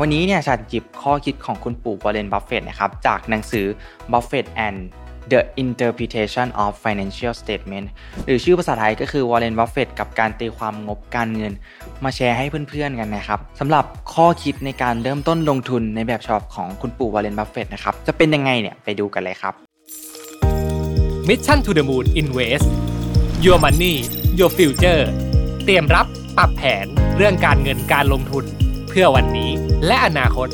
วันนี้เนี่ยจะหยิบข้อคิดของคุณปู่ Warren Buffett นะครับจากหนังสือ Buffett and The Interpretation of Financial Statement หรือชื่อภาษาไทยก็คือ Warren Buffett กับการตีความงบการเงิน มาแชร์ให้เพื่อนๆกันนะครับสำหรับข้อคิดในการเริ่มต้นลงทุนในแบบฉบับของคุณปู่ Warren Buffett นะครับ จะเป็นยังไงเนี่ยไปดูกันเลยครับ Mission to the Moon Invest Your Money Your Future เตรียมรับปรับแผนเรื่องการเงินการลงทุน เพื่อวันนี้และอนาคต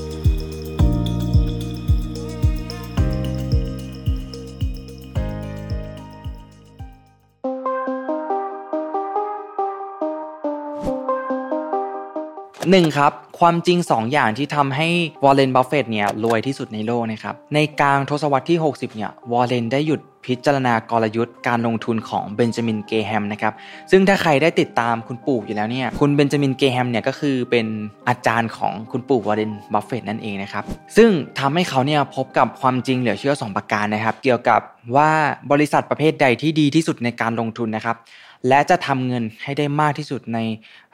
หนึ่งครับ ความจริง 2 อย่างที่ทำให้วอร์เรนบัฟเฟตเนี่ยรวยที่สุดในโลกนะครับ ในกลางทศวรรษที่ 60 เนี่ยวอร์เรนได้หยุด พิจารณากลยุทธ์การลงทุนของเบนจามินเกรแฮมนะครับซึ่งถ้าใครได้ติดตามคุณปู่อยู่แล้วเนี่ยคุณเบนจามินเกรแฮมเนี่ยก็คือเป็นอาจารย์ของคุณปู่วอร์เรนบัฟเฟตนั่นเองนะครับซึ่งทำให้เขาเนี่ยพบกับความจริงเหลือเชื่อ 2 ประการนะครับ เกี่ยวกับว่าบริษัทประเภทใดที่ดีที่สุดในการลงทุนนะครับ และจะทำเงินให้ได้มากที่สุดใน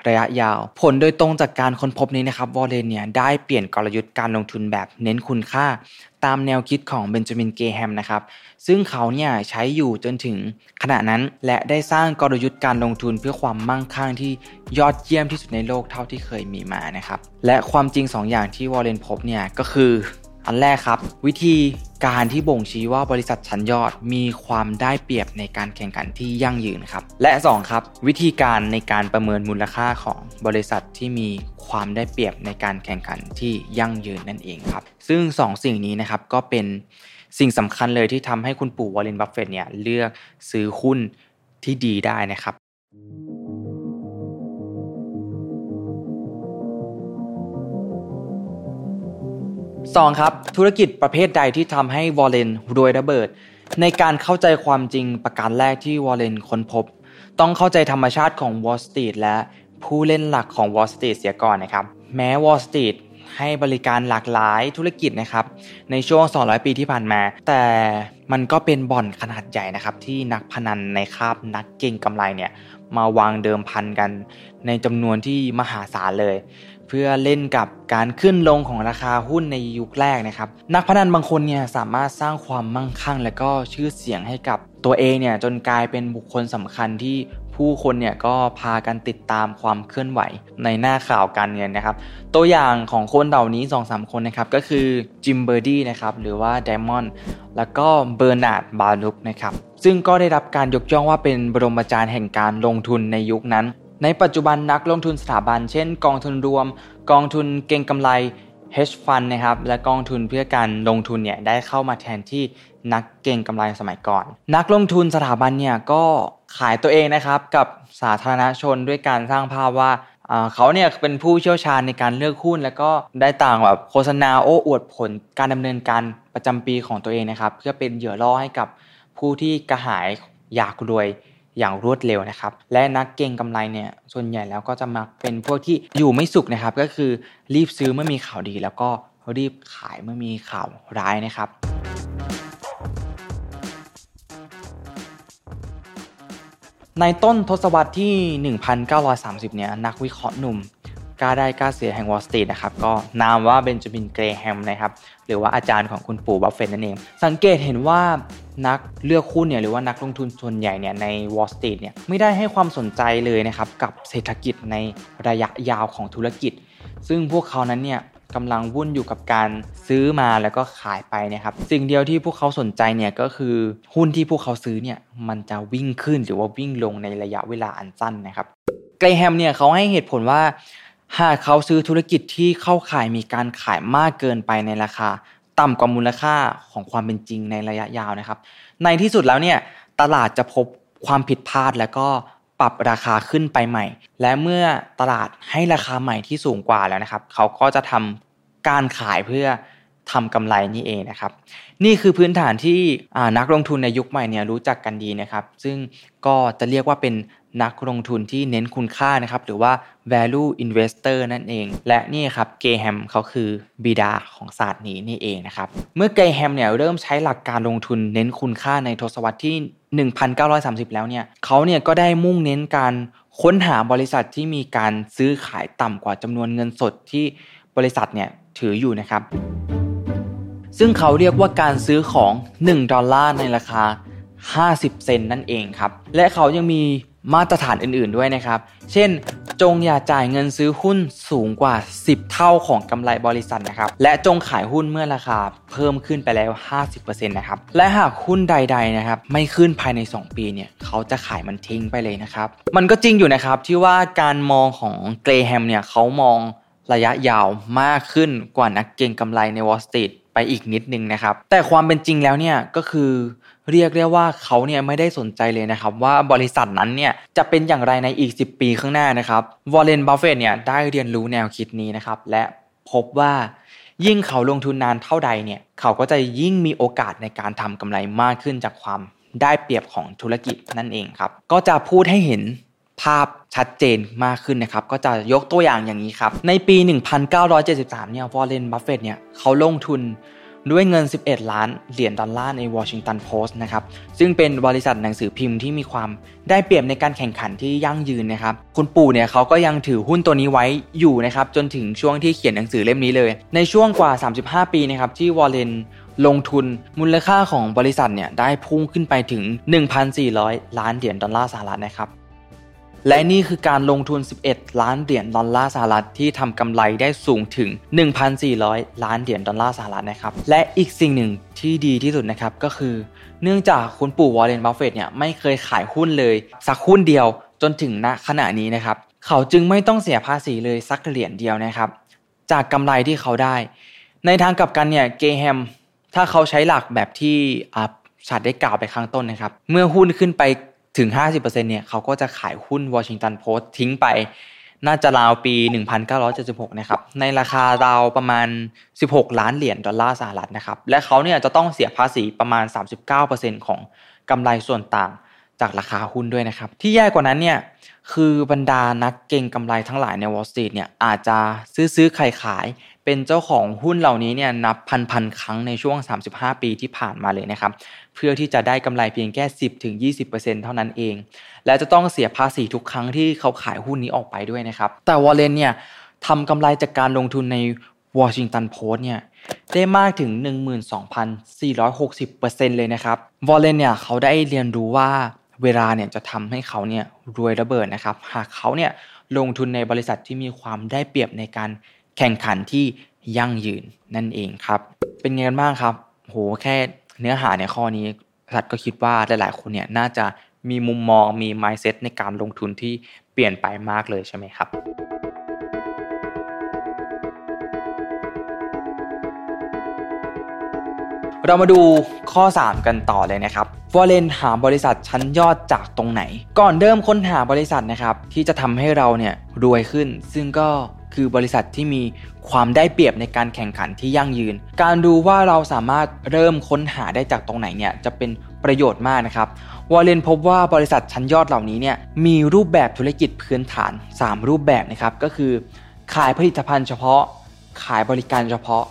ระยะยาว ผลโดยตรงจากการค้นพบนี้นะครับวอร์เรนเนี่ยได้เปลี่ยนกลยุทธ์การลงทุนแบบเน้นคุณค่า ตามแนวคิดของเบนจามินเกแฮมนะครับซึ่งเขาเนี่ยใช้อยู่จนถึงขณะนั้นและได้สร้างกลยุทธ์การลงทุนเพื่อความมั่งคั่งที่ยอดเยี่ยมที่สุดในโลกเท่าที่เคยมีมานะครับและความจริง2อย่างที่วอลเลนพบเนี่ยก็คือ อันแรกครับ วิธีการที่บ่งชี้ว่าบริษัทชั้นยอดมีความได้เปรียบในการแข่งขันที่ยั่งยืนครับ และ 2 ครับ วิธีการในการประเมินมูลค่าของบริษัทที่มีความได้เปรียบในการแข่งขันที่ยั่งยืนนั่นเองครับ ซึ่ง 2สิ่งนี้นะครับก็เป็นสิ่งสำคัญเลยที่ทำให้คุณปู่วอร์เรนบัฟเฟตเนี่ยเลือกซื้อหุ้นที่ดีได้นะครับ 2 ครับ ธุรกิจประเภทใดที่ทำให้วอร์เรนรวยระเบิด ในการเข้าใจความจริงประการแรกที่วอร์เรนค้นพบ ต้องเข้าใจธรรมชาติของวอลสตรีทและผู้เล่นหลักของวอลสตรีทเสียก่อนนะครับ แม้วอลสตรีทให้บริการหลากหลายธุรกิจนะครับ ในช่วง 200 ปีที่ผ่านมา แต่มันก็เป็นบ่อนขนาดใหญ่นะครับ ที่นักพนันในคราบนักเก็งกำไรเนี่ย มาวางเดิมพันกันในจำนวนที่มหาศาลเลย เพื่อเล่นกับการขึ้นลงของราคาหุ้นในยุคแรกนะครับ นักพนันบางคนเนี่ยสามารถสร้างความมั่งคั่ง และก็ชื่อเสียงให้กับตัวเองเนี่ยจนกลายเป็นบุคคลสำคัญที่ผู้คนเนี่ยก็พากันติดตามความเคลื่อนไหวในหน้าข่าวการเงินนะครับ ตัวอย่างของคนเหล่านี้2อสคนนะครับ ก็คือจิมเบอร์ดี้นะครับหรือว่าไดมอนด์แล้วก็เบอร์นาร์ดบารุคนะครับซึ่งก็ได้รับการยกย่องว่าเป็นบรมอาจารย์แห่งการลงทุนในยุคนั้น ในปัจจุบันนักลงทุนสถาบัน เช่น กองทุนรวม กองทุนเก็งกำไร hedge fund นะครับ และกองทุนเพื่อการลงทุนเนี่ยได้เข้ามาแทนที่นักเก่งกำไรสมัยก่อน นักลงทุนสถาบันเนี่ยก็ขายตัวเองนะครับกับสาธารณชนด้วยการสร้างภาพว่าเขาเนี่ยเป็นผู้เชี่ยวชาญในการเลือกหุ้น แล้วก็ได้ต่างแบบโฆษณาโอ้อวดผลการดำเนินการประจำปีของตัวเองนะครับ เพื่อเป็นเหยื่อล่อให้กับผู้ที่กระหายอยากรวย อย่างรวดเร็วนะครับ และนักเก่งกำไรเนี่ยส่วนใหญ่แล้วก็จะมักเป็นพวกที่อยู่ไม่สุขนะครับ ก็คือรีบซื้อเมื่อมีข่าวดี แล้วก็รีบขายเมื่อมีข่าวร้ายนะครับในต้นทศวรรษที่ 1930 เนี่ย นักวิเคราะห์หนุ่มกล้าได้กล้าเสียแห่งวอลสตรีทนะครับ ก็นามว่าเบนจามินเกรแฮมนะครับ หรือว่าอาจารย์ของคุณปู่บัฟเฟตนั่นเอง สังเกตเห็นว่า นักเลือกหุ้นเนี่ยหรือว่านักลงทุนส่วนใหญ่เนี่ยในวอลสตรีทเนี่ยไม่ได้ให้ความสนใจเลยนะครับกับเศรษฐกิจในระยะยาวของธุรกิจ ซึ่งพวกเขานั้นเนี่ยกำลังวุ่นอยู่กับการซื้อมาแล้วก็ขายไปนะครับ สิ่งเดียวที่พวกเขาสนใจเนี่ยก็คือหุ้นที่พวกเขาซื้อเนี่ยมันจะวิ่งขึ้นหรือว่าวิ่งลงในระยะเวลาอันสั้นนะครับไกรแฮมเนี่ยเขาให้เหตุผลว่า หากเขาซื้อธุรกิจที่เข้าขายมีการขายมากเกินไปในราคา ต่ำกว่ามูลค่าของความเป็นจริงในระยะยาวนะครับ ในที่สุดแล้วเนี่ยตลาดจะพบความผิดพลาดแล้วก็ปรับราคาขึ้นไปใหม่ และเมื่อตลาดให้ราคาใหม่ที่สูงกว่าแล้วนะครับ เขาก็จะทำการขายเพื่อทำกำไรนี่เองนะครับ นี่คือพื้นฐานที่นักลงทุนในยุคใหม่เนี่ยรู้จักกันดีนะครับ ซึ่งก็จะเรียกว่าเป็น นักลงทุนที่เน้นคุณค่านะครับหรือว่า value investor นั่นเอง และนี่ครับเกแฮมเขาคือบิดาของศาสตร์นี้นี่เองนะครับเมื่อเกแฮมเนี่ยเริ่มใช้หลักการลงทุนเน้นคุณค่าในทศวรรษที่ 1930 แล้วเนี่ยเขาเนี่ยก็ได้มุ่งเน้นการค้นหาบริษัทที่มีการซื้อขายต่ำกว่าจำนวนเงินสดที่บริษัทเนี่ยถืออยู่นะครับ ซึ่งเขาเรียกว่าการซื้อของ 1 ดอลลาร์ในราคา 50 เซนนั่นเองครับ และเขายังมี มาตรฐานอื่นๆด้วยนะครับ เช่น จงอย่าจ่ายเงินซื้อหุ้นสูงกว่า 10 เท่าของกำไรบริษัทนะครับ และจงขายหุ้นเมื่อราคาเพิ่มขึ้นไปแล้ว 50%นะครับ และหากหุ้นใดๆนะครับไม่ขึ้นภายใน 2 ปีเนี่ยเขาจะขายมันทิ้งไปเลยนะครับ มันก็จริงอยู่นะครับที่ว่าการมองของเกรแฮมเนี่ยเขามองระยะยาวมากขึ้นกว่านักเก็งกำไรในวอลสตรีทไปอีกนิดนึงนะครับ แต่ความเป็นจริงแล้วเนี่ยก็คือ เรียกได้ว่าเขาเนี่ยไม่ได้สนใจเลยนะครับว่าบริษัทนั้นเนี่ยจะเป็นอย่างไรในอีก 10 ปีข้างหน้านะครับวอร์เรนบัฟเฟตเนี่ยได้เรียนรู้แนวคิดนี้นะครับและพบว่ายิ่งเขาลงทุนนานเท่าใดเนี่ยเขาก็จะยิ่งมีโอกาสในการทำกำไรมากขึ้นจากความได้เปรียบของธุรกิจนั่นเองครับ ก็จะพูดให้เห็นภาพชัดเจนมากขึ้นนะครับ ก็จะยกตัวอย่างอย่างนี้ครับ ในปี 1973 เนี่ยวอร์เรนบัฟเฟตเนี่ยเขาลงทุน ด้วยเงิน 11 ล้านเหรียญดอลลาร์ในวอชิงตันโพสต์นะครับซึ่งเป็นบริษัทหนังสือพิมพ์ที่มีความได้เปรียบในการแข่งขันที่ยั่งยืนนะครับคุณปู่เนี่ยเขาก็ยังถือหุ้นตัวนี้ไว้อยู่นะครับจนถึงช่วงที่เขียนหนังสือเล่มนี้เลย ในช่วงกว่า 35 ปีนะครับที่วอร์เรนลงทุนมูลค่าของบริษัทเนี่ยได้พุ่งขึ้นไปถึง 1,400 ล้านเหรียญดอลลาร์สหรัฐนะครับ และนี่คือการลงทุน 11 ล้านเหรียญดอลลาร์สหรัฐที่ทำกำไรได้สูงถึง 1,400 ล้านเหรียญดอลลาร์สหรัฐนะครับ และอีกสิ่งหนึ่งที่ดีที่สุดนะครับก็คือ เนื่องจากคุณปู่วอร์เรนบัฟเฟตเนี่ยไม่เคยขายหุ้นเลย สักหุ้นเดียวจนถึงณขณะนี้นะครับ เขาจึงไม่ต้องเสียภาษีเลยสักเหรียญเดียวนะครับ จากกำไรที่เขาได้ ในทางกลับกันเนี่ยเกแฮมถ้าเขาใช้หลักแบบที่ชัดได้กล่าวไปข้างต้นนะครับ เมื่อหุ้นขึ้นไป ถึง 50%เนี่ยเขาก็จะขายหุ้นวอชิงตันโพสต์ทิ้งไป น่าจะราวปี 1976 นะครับ ในราคาราวประมาณ 16 ล้านเหรียญดอลลาร์สหรัฐนะครับ และเขาเนี่ยจะต้องเสียภาษีประมาณ 39%ของกำไรส่วนต่างจากราคาหุ้นด้วยนะครับ ที่แย่กว่านั้นเนี่ย คือบรรดานักเก็งกำไรทั้งหลายในวอลสตรีทเนี่ยอาจจะซื้อซื้อขายขาย เป็นเจ้าของหุ้นเหล่านี้เนี่ยนับพันพันครั้งในช่วง 35 ปีที่ผ่านมาเลยนะครับ เพื่อที่จะได้กำไรเพียงแค่ 10-20%เท่านั้นเอง และจะต้องเสียภาษีทุกครั้งที่เขาขายหุ้นนี้ออกไปด้วยนะครับ แต่วอลเลนเนี่ยทำกำไรจากการลงทุนในวอชิงตันโพสต์เนี่ยได้มากถึง 12,460%เลยนะครับวอลเลนเนี่ยเขาได้เรียนรู้ว่า เวลาเนี่ยจะทำให้เขาเนี่ยรวยระเบิดนะครับ หากเขาเนี่ยลงทุนในบริษัทที่มีความได้เปรียบในการแข่งขันที่ยั่งยืนนั่นเองครับ เป็นไงกันบ้างครับ โหแค่เนื้อหาในข้อนี้สัตว์ก็คิดว่าหลายๆคนเนี่ยน่าจะมีมุมมองมี mindset ในการลงทุนที่เปลี่ยนไปมากเลยใช่ไหมครับ เรามาดูข้อ 3 กันต่อเลยนะครับวอลเลนหาบริษัทชั้นยอดจากตรงไหน ก่อนเริ่มค้นหาบริษัทนะครับที่จะทำให้เราเนี่ยรวยขึ้น ซึ่งก็คือบริษัทที่มีความได้เปรียบในการแข่งขันที่ยั่งยืน การดูว่าเราสามารถเริ่มค้นหาได้จากตรงไหนเนี่ยจะเป็นประโยชน์มากนะครับ วอร์เรนพบว่าบริษัทชั้นยอดเหล่านี้เนี่ยมีรูปแบบธุรกิจพื้นฐาน 3 รูปแบบนะครับก็คือ ขายผลิตภัณฑ์เฉพาะ ขายบริการเฉพาะ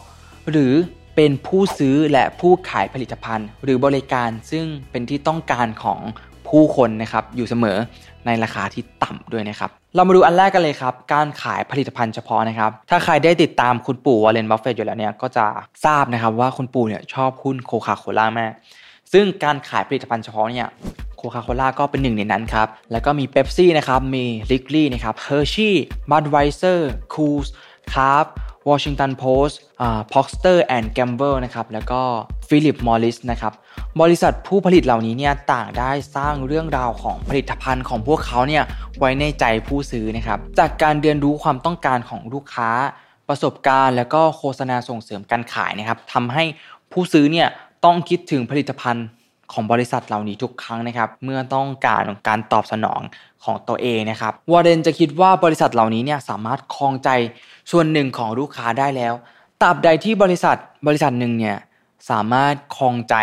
หรือ เป็นผู้ซื้อและผู้ขายผลิตภัณฑ์ หรือบริการซึ่งเป็นที่ต้องการของผู้คนนะครับอยู่เสมอในราคาที่ต่ำด้วยนะครับ เรามาดูอันแรกกันเลยครับ การขายผลิตภัณฑ์เฉพาะนะครับ ถ้าใครได้ติดตามคุณปู่วอร์เรนบัฟเฟตอยู่แล้วเนี่ยก็จะทราบนะครับว่าคุณปู่เนี่ยชอบหุ้นโคคาโคล่ามาก ซึ่งการขายผลิตภัณฑ์เฉพาะเนี่ยโคคาโคล่าก็เป็นหนึ่งในนั้นครับ แล้วก็มีเป๊ปซี่นะครับ มีริกลีย์นะครับเฮอร์ชี่บัดไวเซอร์คูร์สคราฟท์ วอชิงตันโพสต์อ่าพรอคเตอร์แอนด์แกมเบิลนะครับแล้วก็ฟิลิปมอริสนะครับบริษัทผู้ผลิตเหล่านี้เนี่ยต่างได้สร้างเรื่องราวของผลิตภัณฑ์ของพวกเขาเนี่ยไว้ในใจผู้ซื้อนะครับจากการเรียนรู้ความต้องการของลูกค้า ประสบการณ์ แล้วก็โฆษณาส่งเสริมการขายนะครับทำให้ผู้ซื้อเนี่ยต้องคิดถึงผลิตภัณฑ์ของบริษัทเหล่านี้ทุกครั้งนะครับเมื่อต้องการการตอบสนองของตัวเองนะครับวอร์เดนจะคิดว่าบริษัทเหล่านี้เนี่ยสามารถคลองใจ ส่วนหนึ่งของลูกค้าได้แล้วตราบใดที่บริษัทบริษัทหนึ่งเนี่ยสามารถคลองใจ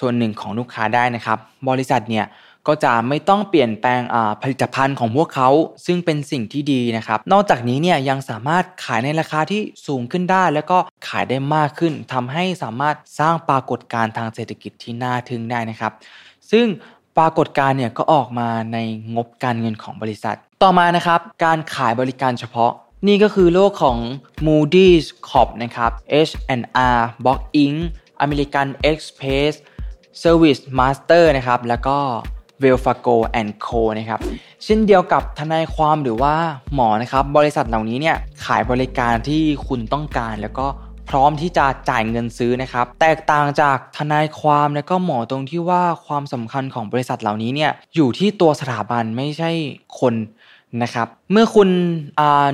ส่วนหนึ่งของลูกค้าได้นะครับ บริษัทเนี่ยก็จะไม่ต้องเปลี่ยนแปลงผลิตภัณฑ์ของพวกเขาซึ่งเป็นสิ่งที่ดีนะครับ นอกจากนี้เนี่ยยังสามารถขายในราคาที่สูงขึ้นได้ แล้วก็ขายได้มากขึ้นทำให้สามารถสร้างปรากฏการณ์ทางเศรษฐกิจที่น่าทึ่งได้นะครับ ซึ่งปรากฏการณ์เนี่ยก็ออกมาในงบการเงินของบริษัท ต่อมานะครับ การขายบริการเฉพาะ นี่ก็คือโลกของ Moody's Corp นะครับ H&R Block Inc. American Express Service Master นะครับ แล้วก็ w e l f a r g o Co นะครับเช่นเดียวกับทนายความหรือว่าหมอนะครับ บริษัทเหล่านี้เนี่ยขายบริการที่คุณต้องการแล้วก็พร้อมที่จะจ่ายเงินซื้อนะครับ แตกต่างจากทนายความและก็หมอตรงที่ว่าความสำคัญของบริษัทเหล่านี้เนี่ยอยู่ที่ตัวสถาบันไม่ใช่คน นะครับเมื่อคุณ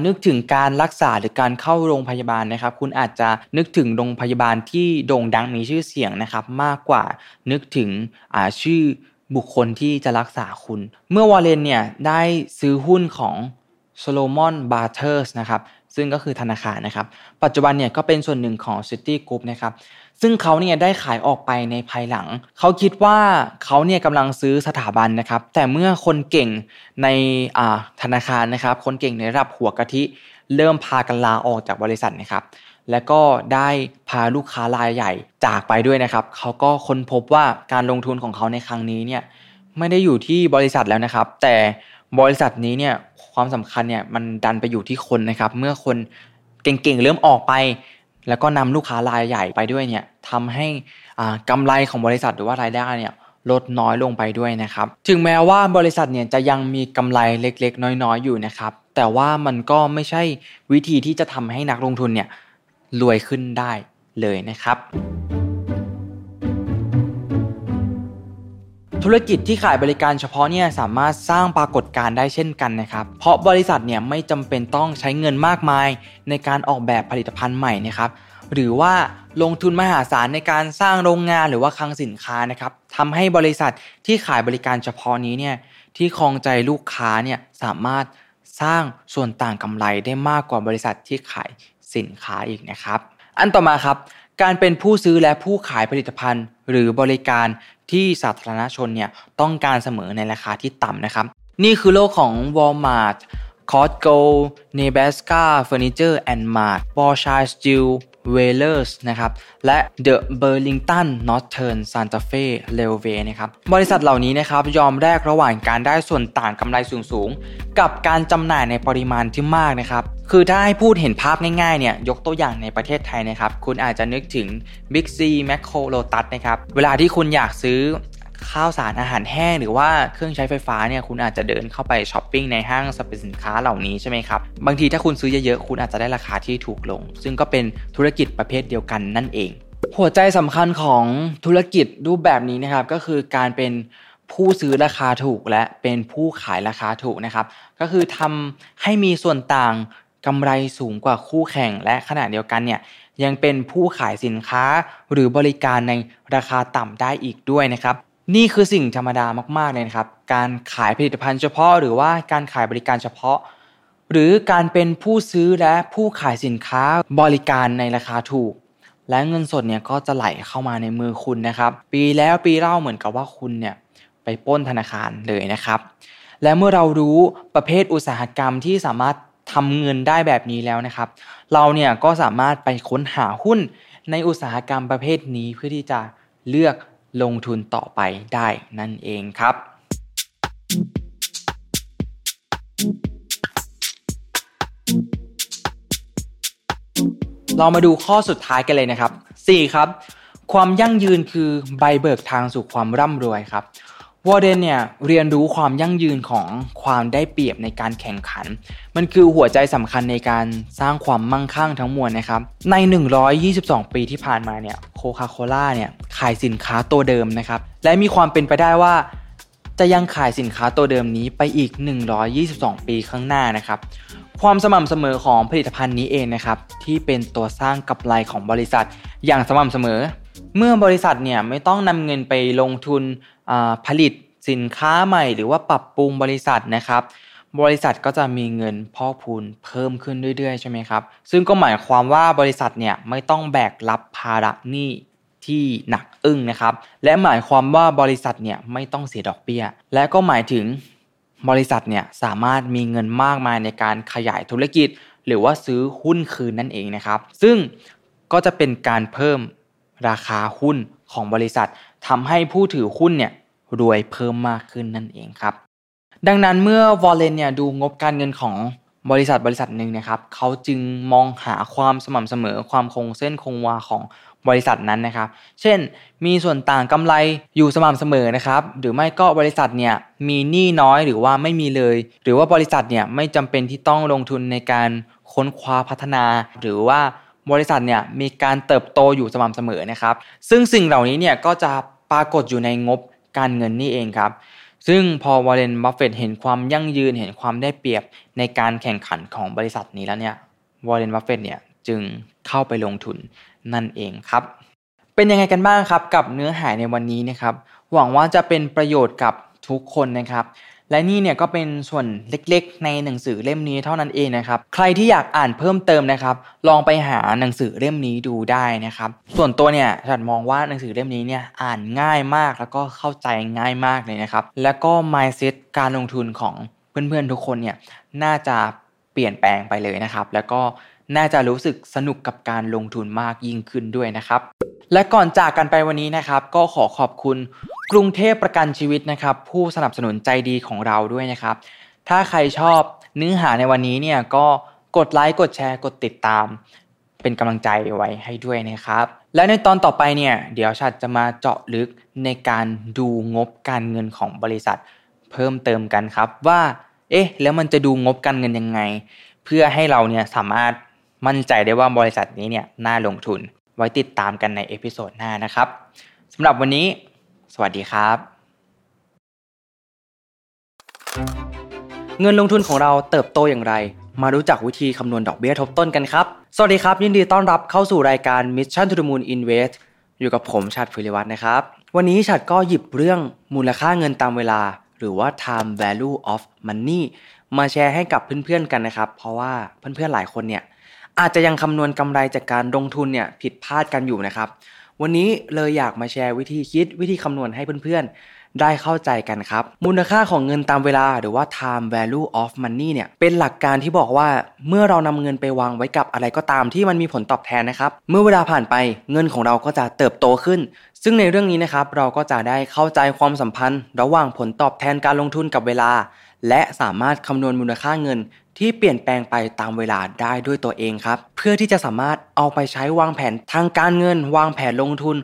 นึกถึงการรักษาหรือการเข้าโรงพยาบาลนะครับ คุณอาจจะนึกถึงโรงพยาบาลที่โด่งดังมีชื่อเสียงนะครับ มากกว่านึกถึงชื่อบุคคลที่จะรักษาคุณ เมื่อวอร์เรนเนี่ยได้ซื้อหุ้นของซาโลมอนบราเธอร์สนะครับซึ่งก็คือธนาคารนะครับ ปัจจุบันเนี่ยก็เป็นส่วนหนึ่งของ Citigroup นะครับ ซึ่งเขาเนี่ยได้ขายออกไปในภายหลัง เขาคิดว่าเขาเนี่ยกำลังซื้อสถาบันนะครับ แต่เมื่อคนเก่งในธนาคารนะครับ คนเก่งในระดับหัวกะทิ เริ่มพากันลาออกจากบริษัทนะครับ และก็ได้พาลูกค้ารายใหญ่จากไปด้วยนะครับ เขาก็ค้นพบว่าการลงทุนของเขาในครั้งนี้เนี่ยไม่ได้อยู่ที่บริษัทแล้วนะครับ แต่บริษัทนี้เนี่ยความสำคัญเนี่ยมันดันไปอยู่ที่คนนะครับ เมื่อคนเก่งๆเริ่มออกไป แล้วก็นำลูกค้ารายใหญ่ไปด้วยเนี่ยทำให้กำไรของบริษัทหรือว่ารายได้เนี่ยลดน้อยลงไปด้วยนะครับ ถึงแม้ว่าบริษัทเนี่ยจะยังมีกำไรเล็กๆ น้อยๆ อยู่นะครับ แต่ว่ามันก็ไม่ใช่วิธีที่จะทำให้นักลงทุนเนี่ยรวยขึ้นได้เลยนะครับ ธุรกิจที่ขายบริการเฉพาะเนี่ยสามารถสร้างปรากฏการณ์ได้เช่นกันนะครับ เพราะบริษัทเนี่ยไม่จำเป็นต้องใช้เงินมากมาย ในการออกแบบผลิตภัณฑ์ใหม่นะครับ หรือว่าลงทุนมหาศาลในการสร้างโรงงานหรือว่าคลังสินค้านะครับทำให้บริษัทที่ขายบริการเฉพาะนี้เนี่ยที่คลองใจลูกค้าเนี่ยสามารถสร้างส่วนต่างกำไรได้มากกว่าบริษัทที่ขายสินค้าอีกนะครับ อันต่อมาครับ การเป็นผู้ซื้อและผู้ขายผลิตภัณฑ์ หรือบริการ ที่สาธารณชนเนี่ยต้องการเสมอในราคาที่ต่ำนะครับ นี่คือโลกของ Walmart Costco Nebraska Furniture and Mart Borchard Steel w a l e r s นะครับและ The Burlington Northern Santa Fe Railway นะครับบริษัทเหล่านี้นะครับยอมแลกระหว่างการได้ส่วนต่างกำไรสูงๆ กับการจำหน่ายในปริมาณที่มากนะครับคือถ้าให้พูดเห็นภาพง่ายๆเนี่ยยกตัวอย่างในประเทศไทยนะครับคุณอาจจะนึกถึง Big C Macro Lotus นะครับเวลาที่คุณอยากซื้อ ข้าวสารอาหารแห้งหรือว่าเครื่องใช้ไฟฟ้าเนี่ยคุณอาจจะเดินเข้าไปช้อปปิ้งในห้างสรรพสินค้าเหล่านี้ใช่ไหมครับ บางทีถ้าคุณซื้อเยอะๆคุณอาจจะได้ราคาที่ถูกลง ซึ่งก็เป็นธุรกิจประเภทเดียวกันนั่นเอง หัวใจสำคัญของธุรกิจรูปแบบนี้นะครับ ก็คือการเป็นผู้ซื้อราคาถูกและเป็นผู้ขายราคาถูกนะครับ ก็คือทำให้มีส่วนต่างกำไรสูงกว่าคู่แข่งและขณะเดียวกันเนี่ยยังเป็นผู้ขายสินค้าหรือบริการในราคาต่ำได้อีกด้วยนะครับ นี่คือสิ่งธรรมดามากๆเลยนะครับ การขายผลิตภัณฑ์เฉพาะ หรือว่าการขายบริการเฉพาะ หรือการเป็นผู้ซื้อและผู้ขายสินค้าบริการในราคาถูก และเงินสดเนี่ยก็จะไหลเข้ามาในมือคุณนะครับ ปีแล้วปีเล่าเหมือนกับว่าคุณเนี่ยไปป้นธนาคารเลยนะครับ และเมื่อเรารู้ประเภทอุตสาหกรรมที่สามารถทำเงินได้แบบนี้แล้วนะครับ เราเนี่ยก็สามารถไปค้นหาหุ้นในอุตสาหกรรมประเภทนี้เพื่อที่จะเลือก ลงทุนต่อไปได้นั่นเองครับ เรามาดูข้อสุดท้ายกันเลยนะครับ 4. ครับ ความยั่งยืนคือใบเบิกทางสู่ความร่ำรวยครับ วอร์เดนเนี่ยเรียนรู้ความยั่งยืนของความได้เปรียบในการแข่งขัน มันคือหัวใจสำคัญในการสร้างความมั่งคั่งทั้งมวลนะครับ ใน 122 ปีที่ผ่านมาเนี่ยโคคาโคล่าเนี่ยขายสินค้าตัวเดิมนะครับ และมีความเป็นไปได้ว่า จะยังขายสินค้าตัวเดิมนี้ไปอีก 122 ปีข้างหน้านะครับ ความสม่ำเสมอของผลิตภัณฑ์นี้เองนะครับที่เป็นตัวสร้างกำไรของบริษัท อย่างสม่ำเสมอ เมื่อบริษัทเนี่ยไม่ต้องนำเงินไปลงทุน ผลิตสินค้าใหม่ หรือว่าปรับปรุงบริษัทนะครับ บริษัทก็จะมีเงินพอกพูนเพิ่มขึ้นเรื่อยๆใช่ไหมครับซึ่งก็หมายความว่าบริษัทเนี่ยไม่ต้องแบกรับภาระหนี้ที่หนักอึ้งนะครับ และหมายความว่าบริษัทเนี่ยไม่ต้องเสียดอกเบี้ย และก็หมายถึงบริษัทเนี่ยสามารถมีเงินมากมายในการขยายธุรกิจ หรือว่าซื้อหุ้นคืนนั่นเองนะครับ ซึ่งก็จะเป็นการเพิ่มราคาหุ้นของบริษัท ทำให้ผู้ถือหุ้นเนี่ยรวยเพิ่มมากขึ้นนั่นเองครับ ดังนั้นเมื่อวอลเลนเนี่ยดูงบการเงินของบริษัทบริษัทหนึ่งนะครับเขาจึงมองหาความสม่ำเสมอความคงเส้นคงวาของบริษัทนั้นนะครับ เช่น มีส่วนต่างกำไรอยู่สม่ำเสมอนะครับ หรือไม่ก็บริษัทเนี่ยมีหนี้น้อยหรือว่าไม่มีเลย หรือว่าบริษัทเนี่ยไม่จำเป็นที่ต้องลงทุนในการค้นคว้าพัฒนา หรือว่าบริษัทเนี่ยมีการเติบโตอยู่สม่ำเสมอนะครับ ซึ่งสิ่งเหล่านี้เนี่ยก็จะ ปรากฏอยู่ในงบการเงินนี่เองครับ ซึ่งพอวอร์เรนบัฟเฟตเห็นความยั่งยืนเห็นความได้เปรียบในการแข่งขันของบริษัทนี้แล้วเนี่ยวอร์เรนบัฟเฟตเนี่ยจึงเข้าไปลงทุนนั่นเองครับ เป็นยังไงกันบ้างครับกับเนื้อหาในวันนี้นะครับ หวังว่าจะเป็นประโยชน์กับทุกคนนะครับ และนี่เนี่ยก็เป็นส่วนเล็กๆ ในหนังสือเล่มนี้เท่านั้นเองนะครับ ใครที่อยากอ่านเพิ่มเติมนะครับ ลองไปหาหนังสือเล่มนี้ดูได้นะครับ ส่วนตัวเนี่ยฉันมองว่าหนังสือเล่มนี้เนี่ยอ่านง่ายมากแล้วก็เข้าใจง่ายมากเลยนะครับ แล้วก็ mindset การลงทุนของเพื่อนๆทุกคนเนี่ยน่าจะเปลี่ยนแปลงไปเลยนะครับ แล้วก็ น่าจะรู้สึกสนุกกับการลงทุนมากยิ่งขึ้นด้วยนะครับ และก่อนจากกันไปวันนี้นะครับ ก็ขอขอบคุณกรุงเทพประกันชีวิตนะครับ ผู้สนับสนุนใจดีของเราด้วยนะครับ ถ้าใครชอบเนื้อหาในวันนี้เนี่ยก็กดไลค์กดแชร์กดติดตาม เป็นกำลังใจไว้ให้ด้วยนะครับ และในตอนต่อไปเนี่ยเดี๋ยวชัดจะมาเจาะลึกในการดูงบการเงินของบริษัท เพิ่มเติมกันครับว่า เอ๊ะ แล้วมันจะดูงบการเงินยังไง เพื่อให้เราเนี่ยสามารถ มั่นใจได้ว่าบริษัทนี้เนี่ยน่าลงทุน ไว้ติดตามกันใน episode หน้านะครับสำหรับวันนี้ สวัสดีครับ เงินลงทุนของเราเติบโตอย่างไร มารู้จักวิธีคำนวณดอกเบี้ยทบต้นกันครับ สวัสดีครับ ยินดีต้อนรับเข้าสู่รายการ Mission to the Moon Invest อยู่กับผมชัดภูริวัฒน์นะครับ วันนี้ชัดก็หยิบเรื่องมูลค่าเงินตามเวลา หรือว่า time value of money มาแชร์ให้กับเพื่อนๆกันนะครับ เพราะว่าเพื่อนๆหลายคนเนี่ย อาจจะยังคำนวณกำไรจากการลงทุนเนี่ยผิดพลาดกันอยู่นะครับ วันนี้เลยอยากมาแชร์วิธีคิดวิธีคำนวณให้เพื่อนๆ ได้เข้าใจกันครับ มูลค่าของเงินตามเวลาหรือว่า time value of money เนี่ยเป็นหลักการที่บอกว่าเมื่อเรานำเงินไปวางไว้กับอะไรก็ตามที่มันมีผลตอบแทนนะครับ เมื่อเวลาผ่านไปเงินของเราก็จะเติบโตขึ้น ซึ่งในเรื่องนี้นะครับเราก็จะได้เข้าใจความสัมพันธ์ ระหว่างผลตอบแทนการลงทุนกับเวลา และสามารถคำนวณมูลค่าเงิน ที่เปลี่ยนแปลงไปตามเวลาได้ด้วยตัวเองครับ เพื่อที่จะสามารถเอาไปใช้วางแผนทางการเงิน วางแผนลงทุน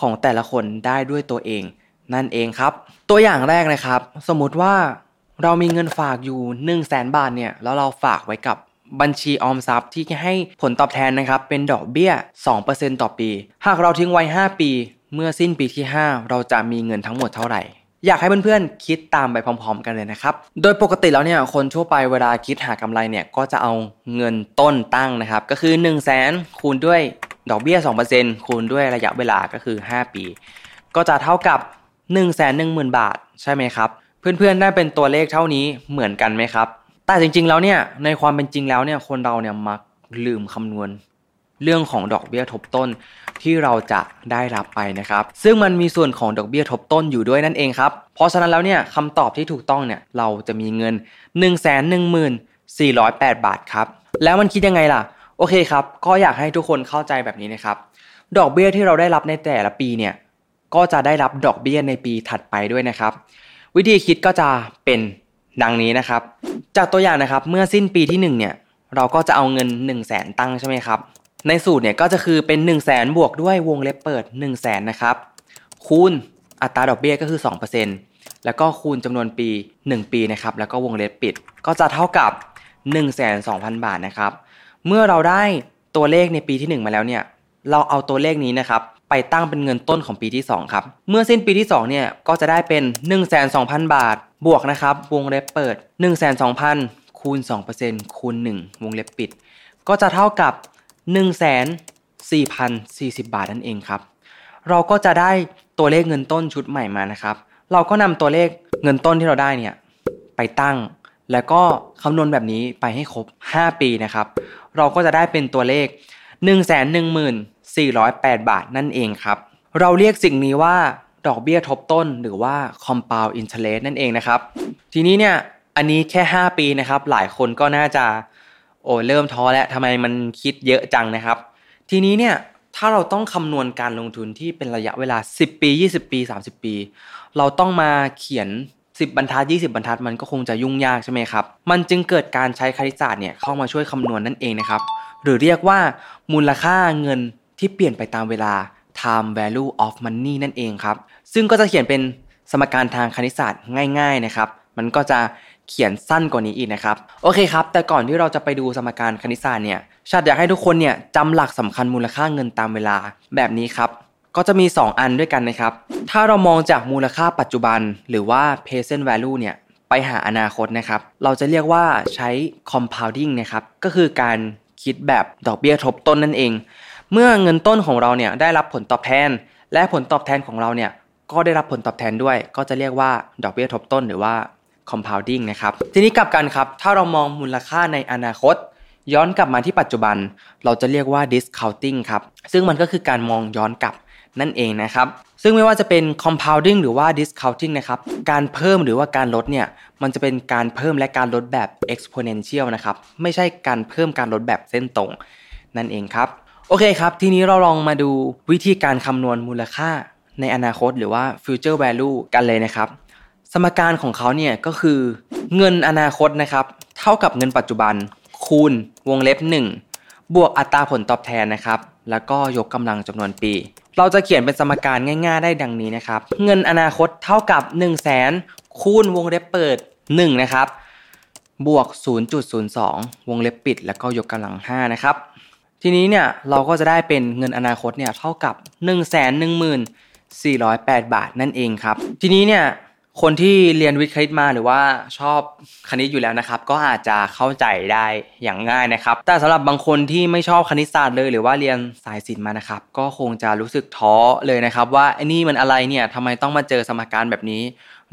ของแต่ละคนได้ด้วยตัวเอง นั่นเองครับ ตัวอย่างแรกนะครับ สมมุติว่าเรามีเงินฝากอยู่1 0 0 0 0แสนบาทเนี่ยแล้วเราฝากไว้กับบัญชีออมทรัพย์ที่ให้ผลตอบแทนนะครับ เป็นดอกเบี้ย 2%ต่อปี หากเราทิ้งไว้ 5 ปี เมื่อสิ้นปีที่ 5 เราจะมีเงินทั้งหมดเท่าไหร่ อยากให้เพื่อนๆคิดตามไปพร้อม ๆ กันเลยนะครับ โดยปกติแล้วเนี่ยคนทั่วไปเวลาคิดหากำไรเนี่ยก็จะเอาเงินต้นตั้งนะครับ ก็คือ 1 0 0 0 0แสนคูณด้วยดอกเบี้ย 2%คูณด้วยระยะเวลาก็คือ 5 ปี ก็จะเท่ากับ 1 1 0 0 0 0 บาท ใช่ไหมครับ เพื่อนๆได้เป็นตัวเลขเท่านี้เหมือนกันไหมครับ แต่จริงๆแล้วเนี่ยในความเป็นจริงแล้วเนี่ยคนเราเนี่ยมักลืมคำนวณเรื่องของดอกเบี้ยทบต้น ที่เราจะได้รับไปนะครับ ซึ่งมันมีส่วนของดอกเบี้ยทบต้นอยู่ด้วยนั่นเองครับ เพราะฉะนั้นแล้วเนี่ยคำตอบที่ถูกต้องเนี่ยเราจะมีเงิน 1 1 4 0 8 บาทครับ แล้วมันคิดยังไงล่ะ โอเคครับ ก็อยากให้ทุกคนเข้าใจแบบนี้นะครับ ดอกเบี้ยที่เราได้รับในแต่ละปีเนี่ยก็จะได้รับดอกเบี้ยในปีถัดไปด้วยนะครับ วิธีคิดก็จะเป็นดังนี้นะครับ จากตัวอย่างนะครับเมื่อสิ้นปีที่1เนี่ยเราก็จะเอาเงิน 1 0 0 0 0แสนตั้งใช่ไหมครับ ในสูตรเนี่ยก็จะคือเป็น1 0 0 0 0แสนบวกด้วยวงเล็บเปิด 1 0 0 0 0แสนนะครับคูณอัตราดอกเบี้ยก็คือ 2%แล้วก็คูณจำนวนปี 1 ปีนะครับแล้วก็วงเล็บปิด ก็จะเท่ากับ 1 2 0 0 0 บาทนะครับเมื่อเราได้ตัวเลขในปีที่ 1 มาแล้วเนี่ยเราเอาตัวเลขนี้นะครับไปตั้งเป็นเงินต้นของปีที่ 2 ครับ เมื่อสิ้นปีที่ 2 เนี่ย ก็จะได้เป็น 1 2 0 0 0 บาท บวกนะครับ วงเล็บเปิด 1 2 0 0 0คูณ 2%คูณ 1 วงเล็บปิด ก็จะเท่ากับ 1 4 0 4 0 บาทนั่นเองครับ เราก็จะได้ตัวเลขเงินต้นชุดใหม่มานะครับ เราก็นำตัวเลขเงินต้นที่เราได้เนี่ยไปตั้ง แล้วก็คำนวณแบบนี้ไปให้ครบ 5 ปีนะครับ เราก็จะได้เป็นตัวเลข 1 1 4 0 8บาทนั่นเองครับ เราเรียกสิ่งนี้ว่าดอกเบี้ยทบต้นหรือว่า compound interest นั่นเองนะครับ ทีนี้เนี่ยอันนี้แค่ 5 ปีนะครับ หลายคนก็น่าจะ โอ้เริ่มท้อแล้วทำไมมันคิดเยอะจังนะครับ ทีนี้เนี่ยถ้าเราต้องคำนวณการลงทุนที่เป็นระยะเวลา 10 ปี 20 ปี 30 ปี เราต้องมาเขียน 10 บรรทัด 20 บรรทัดมันก็คงจะยุ่งยากใช่ไหมครับ มันจึงเกิดการใช้คณิตศาสตร์เนี่ยเข้ามาช่วยคำนวณนั่นเองนะครับ หรือเรียกว่ามูลค่าเงินที่เปลี่ยนไปตามเวลา time value of money นั่นเองครับ ซึ่งก็จะเขียนเป็นสมการทางคณิตศาสตร์ง่าย ๆนะครับ มันก็จะ เขียนสั้นกว่านี้อีกนะครับ โอเคครับ แต่ก่อนที่เราจะไปดูสมการคณิตศาสตร์เนี่ยชาติอยากให้ทุกคนเนี่ยจำหลักสำคัญมูลค่าเงินตามเวลาแบบนี้ครับ ก็จะมี 2 อันด้วยกันนะครับ ถ้าเรามองจากมูลค่าปัจจุบัน หรือว่า present value เนี่ยไปหาอนาคตนะครับ เราจะเรียกว่าใช้ compounding นะครับ ก็คือการคิดแบบดอกเบี้ยทบต้นนั่นเอง เมื่อเงินต้นของเราเนี่ยได้รับผลตอบแทน และผลตอบแทนของเราเนี่ยก็ได้รับผลตอบแทนด้วย ก็จะเรียกว่าดอกเบี้ยทบต้นหรือว่า compounding นะครับ ทีนี้กลับกันครับ ถ้าเรามองมูลค่าในอนาคต ย้อนกลับมาที่ปัจจุบัน เราจะเรียกว่า discounting ครับ ซึ่งมันก็คือการมองย้อนกลับนั่นเองนะครับ ซึ่งไม่ว่าจะเป็น compounding หรือว่า discounting นะครับ การเพิ่มหรือว่าการลดเนี่ย มันจะเป็นการเพิ่มและการลดแบบ exponential นะครับ ไม่ใช่การเพิ่มการลดแบบเส้นตรง นั่นเองครับ โอเคครับ ทีนี้เราลองมาดูวิธีการคำนวณมูลค่าในอนาคตหรือว่า future value กันเลยนะครับ สมการของเขาเนี่ยก็คือเงินอนาคตนะครับ เท่ากับเงินปัจจุบัน คูณวงเล็บ 1 บวกอัตราผลตอบแทนนะครับ แล้วก็ยกกำลังจำนวนปี เราจะเขียนเป็นสมการง่ายๆได้ดังนี้นะครับ เงินอนาคตเท่ากับ 1 0 0 0 0แสนคูณวงเล็บเปิด 1 นะครับ บวก 0.02 วงเล็บปิด แล้วก็ยกกำลัง 5 นะครับ ทีนี้เนี่ยเราก็จะได้เป็นเงินอนาคตเนี่ยเท่ากับ 1 1 408 บาทนั่นเองครับ ทีนี้เนี่ย คนที่เรียนวิทย์คณิตมาหรือว่าชอบคณิตอยู่แล้วนะครับ ก็อาจจะเข้าใจได้อย่างง่ายนะครับ แต่สำหรับบางคนที่ไม่ชอบคณิตศาสตร์เลย หรือว่าเรียนสายศิลป์มานะครับ ก็คงจะรู้สึกท้อเลยนะครับ ว่าไอ้นี่มันอะไรเนี่ยทำไมต้องมาเจอสมการแบบนี้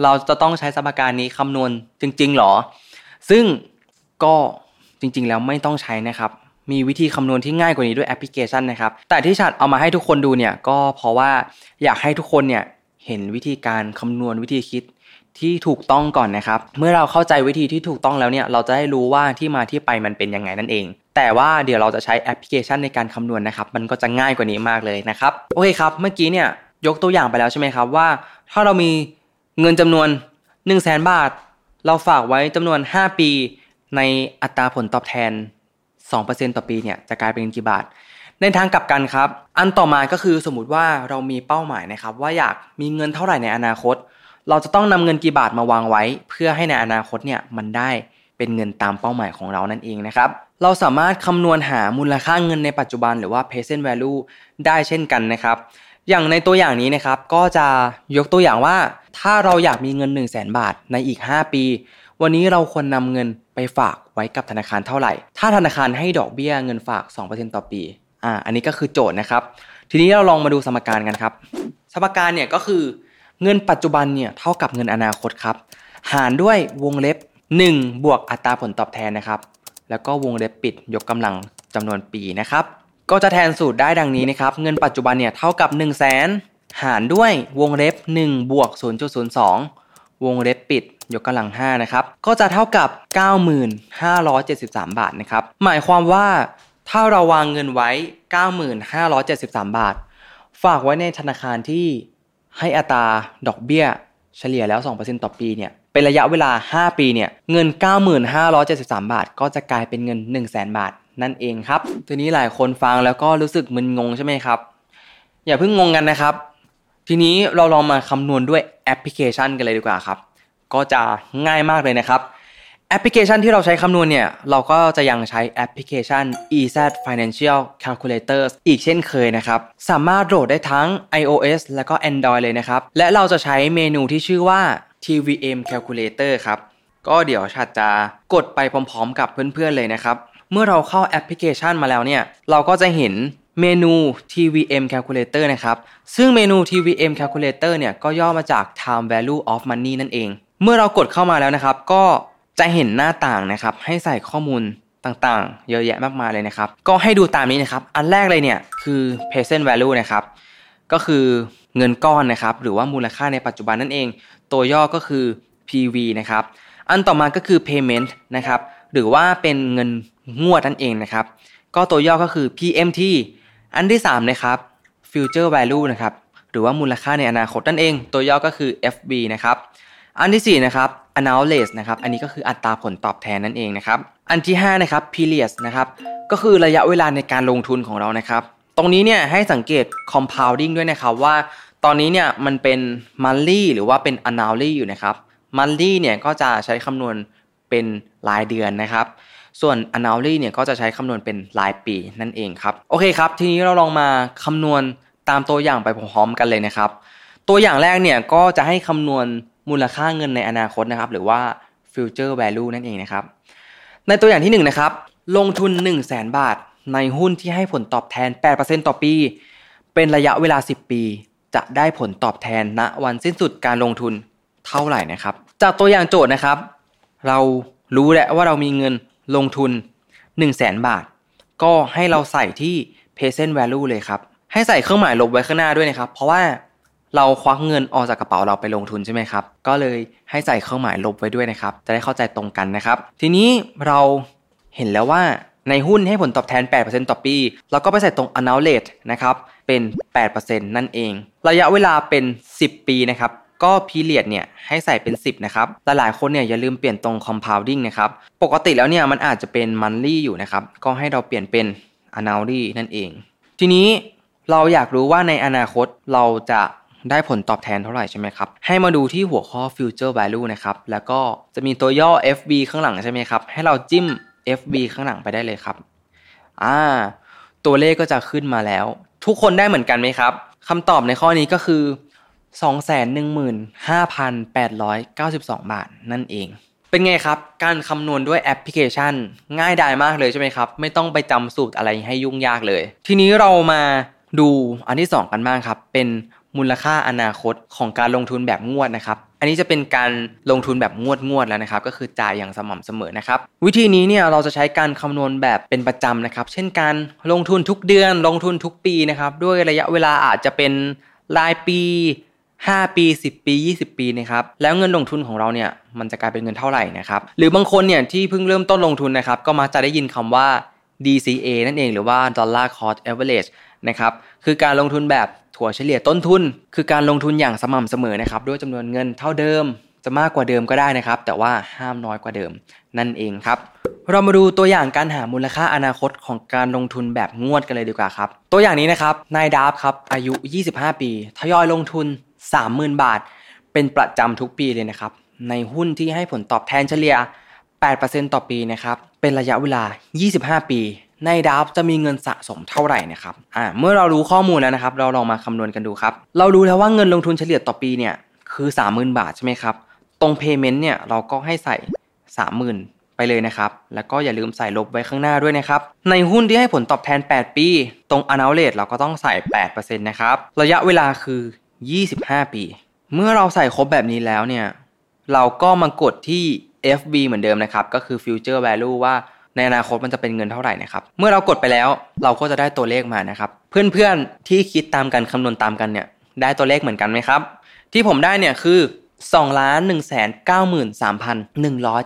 เราจะต้องใช้สมการนี้คำนวณจริง ๆหรอ ซึ่งก็จริง ๆ แล้วไม่ต้องใช้นะครับมีวิธีคำนวณที่ง่ายกว่านี้ด้วยแอปพลิเคชันนะครับ แต่ที่ฉัดเอามาให้ทุกคนดูเนี่ยก็เพราะว่าอยากให้ทุกคนเนี่ยเห็นวิธีการคำนวณวิธีคิด ที่ถูกต้องก่อนนะครับ เมื่อเราเข้าใจวิธีที่ถูกต้องแล้วเนี่ยเราจะได้รู้ว่าที่มาที่ไปมันเป็นยังไงนั่นเอง แต่ว่าเดี๋ยวเราจะใช้แอปพลิเคชันในการคำนวณนะครับ มันก็จะง่ายกว่านี้มากเลยนะครับโอเคครับ เมื่อกี้เนี่ยยกตัวอย่างไปแล้วใช่ไหมครับว่า ถ้าเรามีเงินจำนวน1 0 0 0 0แสนบาท เราฝากไว้จำนวน 5 ปี ในอัตราผลตอบแทน 2%ต่อปีเนี่ยจะกลายเป็นเงินกี่บาท ในทางกลับกันครับ อันต่อมาก็คือสมมติว่าเรามีเป้าหมายนะครับ ว่าอยากมีเงินเท่าไหร่ในอนาคต เราจะต้องนำเงินกี่บาทมาวางไว้ เพื่อให้ในอนาคตเนี่ยมันได้เป็นเงินตามเป้าหมายของเรานั่นเองนะครับ เราสามารถคำนวณหามูลค่าเงินในปัจจุบันหรือว่า present value ได้เช่นกันนะครับ อย่างในตัวอย่างนี้นะครับก็จะยกตัวอย่างว่า ถ้าเราอยากมีเงิน 1 0 0 0 0แบาทในอีก 5 ปี วันนี้เราควรนำเงินไปฝากไว้กับธนาคารเท่าไหร่ ถ้าธนาคารให้ดอกเบี้ยเงินฝาก 2%ต่อปีอ่าอันนี้ก็คือโจทย์นะครับ ทีนี้เราลองมาดูสมการกันครับ สมการเนี่ยก็คือ เงินปัจจุบันเนี่ยเท่ากับเงินอนาคตครับ หารด้วยวงเล็บ 1 บวกอัตราผลตอบแทนนะครับ แล้วก็วงเล็บปิดยกกำลังจำนวนปีนะครับ ก็จะแทนสูตรได้ดังนี้นะครับ เงินปัจจุบันเนี่ยเท่ากับ 1 0 0 0 0แสนหารด้วยวงเล็บ 1 บวก 0.02 วงเล็บปิดยกกำลัง 5 นะครับ ก็จะเท่ากับ 9,573 บาทนะครับ หมายความว่าถ้าเราวางเงินไว้ 9,573 บาท ฝากไว้ในธนาคารที่ ให้อัตราดอกเบี้ยเฉลี่ยแล้ว 2%ต่อปีเนี่ยเป็นระยะเวลา 5 ปีเนี่ยเงิน 9,573 บาท ก็จะกลายเป็นเงิน 100,000 บาทนั่นเองครับ ทีนี้หลายคนฟังแล้วก็รู้สึกมึนงงใช่ไหมครับ อย่าเพิ่งงงกันนะครับ ทีนี้เราลองมาคำนวณด้วยแอปพลิเคชันกันเลยดีกว่าครับ ก็จะง่ายมากเลยนะครับ แอปพลิเคชันที่เราใช้คำนวณเนี่ย เราก็จะยังใช้แอปพลิเคชัน EZ Financial Calculator อีกเช่นเคยนะครับ สามารถโหลดได้ทั้ง iOS และก็ Android เลยนะครับ และเราจะใช้เมนูที่ชื่อว่า TVM Calculator ครับ ก็เดี๋ยวชัดจะกดไปพร้อมๆ กับเพื่อนๆเลยนะครับ เมื่อเราเข้าแอปพลิเคชันมาแล้วเนี่ย เราก็จะเห็นเมนู TVM Calculator นะครับ ซึ่งเมนู TVM Calculator เนี่ยก็ย่อมาจาก Time Value of Money นั่นเอง เมื่อเรากดเข้ามาแล้วนะครับ ก็ จะเห็นหน้าต่างนะครับให้ใส่ข้อมูลต่างๆ เยอะแยะมากมายเลยนะครับ ก็ให้ดูตามนี้นะครับ อันแรกเลยเนี่ยคือ present value นะครับ ก็คือเงินก้อนนะครับ หรือว่ามูลค่าในปัจจุบันนั่นเอง ตัวย่อก็คือ PV นะครับ อันต่อมาก็คือ payment นะครับ หรือว่าเป็นเงินงวดนั่นเองนะครับ ก็ตัวย่อก็คือ PMT อันที่3นะครับ future value นะครับ หรือว่ามูลค่าในอนาคตนั่นเอง ตัวย่อก็คือ FV นะครับ อันที่4นะครับ announced นะครับ อันนี้ก็คืออัตราผลตอบแทนนั่นเองนะครับ อันที่5นะครับ period นะครับ ก็คือระยะเวลาในการลงทุนของเรานะครับ ตรงนี้เนี่ยให้สังเกต compounding ด้วยนะครับว่าตอนนี้เนี่ยมันเป็น monthly หรือว่าเป็น annually อยู่นะครับ monthly เนี่ยก็จะใช้คำนวณเป็นรายเดือนนะครับ ส่วน annually เนี่ยก็จะใช้คำนวณเป็นรายปีนั่นเองครับ โอเคครับ ทีนี้เราลองมาคำนวณตามตัวอย่างไปพร้อมๆกันเลยนะครับ ตัวอย่างแรกเนี่ยก็จะให้คำนวณ มูลค่าเงินในอนาคตนะครับ หรือว่า future value นั่นเองนะครับ ในตัวอย่างที่1นนะครับ ลงทุน 1 0 0 0 0แบาท ในหุ้นที่ให้ผลตอบแทน 8%ต่อปี เป็นระยะเวลา 10 ปี จะได้ผลตอบแทนณวันสิ้นสุดการลงทุนเท่าไหร่นะครับ จากตัวอย่างโจทย์นะครับ เรารู้แล้วว่าเรามีเงินลงทุน 1 0 0 0 0แบาท ก็ให้เราใส่ที่ present value เลยครับ ให้ใส่เครื่องหมายลบไว้ข้างหน้าด้วยนะครับ เพราะว่า เราควักเงินออกจากกระเป๋าเราไปลงทุนใช่ไหมครับ ก็เลยให้ใส่เครื่องหมายลบไว้ด้วยนะครับ จะได้เข้าใจตรงกันนะครับ ทีนี้เราเห็นแล้วว่าในหุ้นให้ผลตอบแทน 8%ต่อปี เราก็ไปใส่ตรง annual rate นะครับ เป็น 8%นั่นเอง ระยะเวลาเป็น 10 ปีนะครับ ก็ period เนี่ยให้ใส่เป็น 10 นะครับแต่หลายคนเนี่ยอย่าลืมเปลี่ยนตรง compounding นะครับ ปกติแล้วเนี่ยมันอาจจะเป็น monthly อยู่นะครับ ก็ให้เราเปลี่ยนเป็น annually นั่นเอง ทีนี้เราอยากรู้ว่าในอนาคตเราจะ ได้ผลตอบแทนเท่าไหร่ใช่ไหมครับ ให้มาดูที่หัวข้อ future value นะครับ แล้วก็จะมีตัวย่อ FB ข้างหลังใช่ไหมครับ ให้เราจิ้ม FB ข้างหลังไปได้เลยครับ อ่า ตัวเลขก็จะขึ้นมาแล้ว ทุกคนได้เหมือนกันไหมครับคำตอบในข้อนี้ก็คือ 215,892 บาทนั่นเอง เป็นไงครับ การคำนวณด้วยแอปพลิเคชัน ง่ายดายมากเลยใช่ไหมครับ ไม่ต้องไปจำสูตรอะไรให้ยุ่งยากเลย ทีนี้เรามาดูอันที่ 2 กันบ้างครับ เป็น มูลค่าอนาคตของการลงทุนแบบงวดนะครับ อันนี้จะเป็นการลงทุนแบบงวดงวดแล้วนะครับ ก็คือจ่ายอย่างสม่ำเสมอนะครับ วิธีนี้เนี่ยเราจะใช้การคำนวณแบบเป็นประจำนะครับ เช่นการลงทุนทุกเดือน ลงทุนทุกปีนะครับ ด้วยระยะเวลาอาจจะเป็นรายปี 5 ปี 10 ปี 20 ปีนะครับ แล้วเงินลงทุนของเราเนี่ยมันจะกลายเป็นเงินเท่าไหร่นะครับ หรือบางคนเนี่ยที่เพิ่งเริ่มต้นลงทุนนะครับ ก็มักจะได้ยินคำว่า DCA นั่นเองหรือว่า Dollar Cost Average นะครับ คือการลงทุนแบบ ถั่วเฉลี่ยต้นทุน คือการลงทุนอย่างสม่ำเสมอนะครับด้วยจำนวนเงินเท่าเดิม จะมากกว่าเดิมก็ได้นะครับ แต่ว่าห้ามน้อยกว่าเดิม นั่นเองครับ เรามาดูตัวอย่างการหามูลค่าอนาคตของการลงทุนแบบงวดกันเลยดีกว่าครับ ตัวอย่างนี้นะครับนายดาฟครับอายุ 25 ปีทยอยลงทุน 30,000 บาท เป็นประจำทุกปีเลยนะครับในหุ้นที่ให้ผลตอบแทนเฉลี่ย 8%ต่อปีนะครับเป็นระยะเวลา 25 ปี ในดับจะมีเงินสะสมเท่าไหร่นะครับ อ่า เมื่อเรารู้ข้อมูลแล้วนะครับ เราลองมาคำนวณกันดูครับ เรารู้แล้วว่าเงินลงทุนเฉลี่ยต่อปีเนี่ยคือ 30,000 บาทใช่ไหมครับ ตรง payment เนี่ยเราก็ให้ใส่ 30,000 ไปเลยนะครับ แล้วก็อย่าลืมใส่ลบไว้ข้างหน้าด้วยนะครับ ในหุ้นที่ให้ผลตอบแทน 8 ปี ตรง annual rate เราก็ต้องใส่ 8%นะครับ ระยะเวลาคือ 25 ปี เมื่อเราใส่ครบแบบนี้แล้วเนี่ย เราก็มากดที่ FB เหมือนเดิมนะครับ ก็คือ future value ว่า ในอนาคตมันจะเป็นเงินเท่าไหร่นะครับ เมื่อเรากดไปแล้วเราก็จะได้ตัวเลขมานะครับ เพื่อนๆที่คิดตามกันคำนวณตามกันเนี่ยได้ตัวเลขเหมือนกันไหมครับ ที่ผมได้เนี่ยคือ2ล้าน1 9 3 1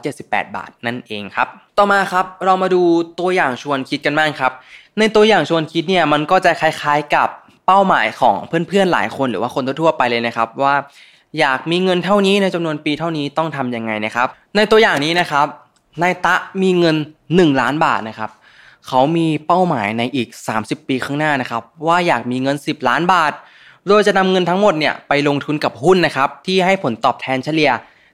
7 8 บาทนั่นเองครับ ต่อมาครับเรามาดูตัวอย่างชวนคิดกันบ้างครับ ในตัวอย่างชวนคิดเนี่ยมันก็จะคล้ายๆกับเป้าหมายของเพื่อนๆหลายคนหรือว่าคนทั่วๆไปเลยนะครับว่า อยากมีเงินเท่านี้ในจำนวนปีเท่านี้ต้องทํำยังไงนะครับ ในตัวอย่างนี้นะครับนายตะมีเงิน 1 ล้านบาทนะครับเขามีเป้าหมายในอีก 30 ปีข้างหน้านะครับ ว่าอยากมีเงิน 10 ล้านบาท โดยจะนำเงินทั้งหมดเนี่ยไปลงทุนกับหุ้นนะครับที่ให้ผลตอบแทนเฉลี่ย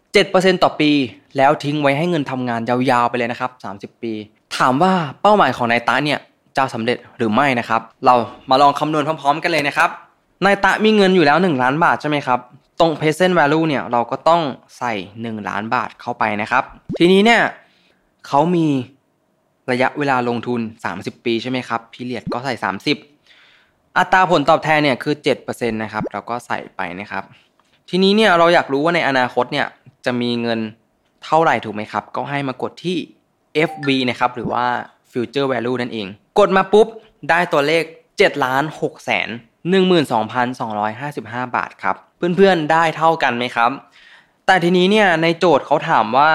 7%ต่อปี แล้วทิ้งไว้ให้เงินทำงานยาวๆไปเลยนะครับ 30 ปี ถามว่าเป้าหมายของนายตะเนี่ยจะสำเร็จหรือไม่นะครับ เรามาลองคำนวณพร้อม ๆ กันเลยนะครับนายตะมีเงินอยู่แล้ว 1 ล้านบาทใช่ไหมครับ ตรง present value เนี่ยเราก็ต้องใส่ 1 ล้านบาทเข้าไปนะครับ ทีนี้เนี่ยเขามี ระยะเวลาลงทุน 30 ปีใช่ไหมครับพีเรียดก็ใส่ 30 อัตราผลตอบแทนเนี่ยคือ7%นะครับเราก็ใส่ไปนะครับ ทีนี้เนี่ยเราอยากรู้ว่าในอนาคตเนี่ยจะมีเงินเท่าไหร่ถูกไหมครับ ก็ให้มากดที่ FV นะครับหรือว่า Future Value นั่นเอง กดมาปุ๊บได้ตัวเลข7ล้าน6แสน12,255 บาทครับ เพื่อนๆได้เท่ากันไหมครับ แต่ทีนี้เนี่ยในโจทย์เขาถามว่า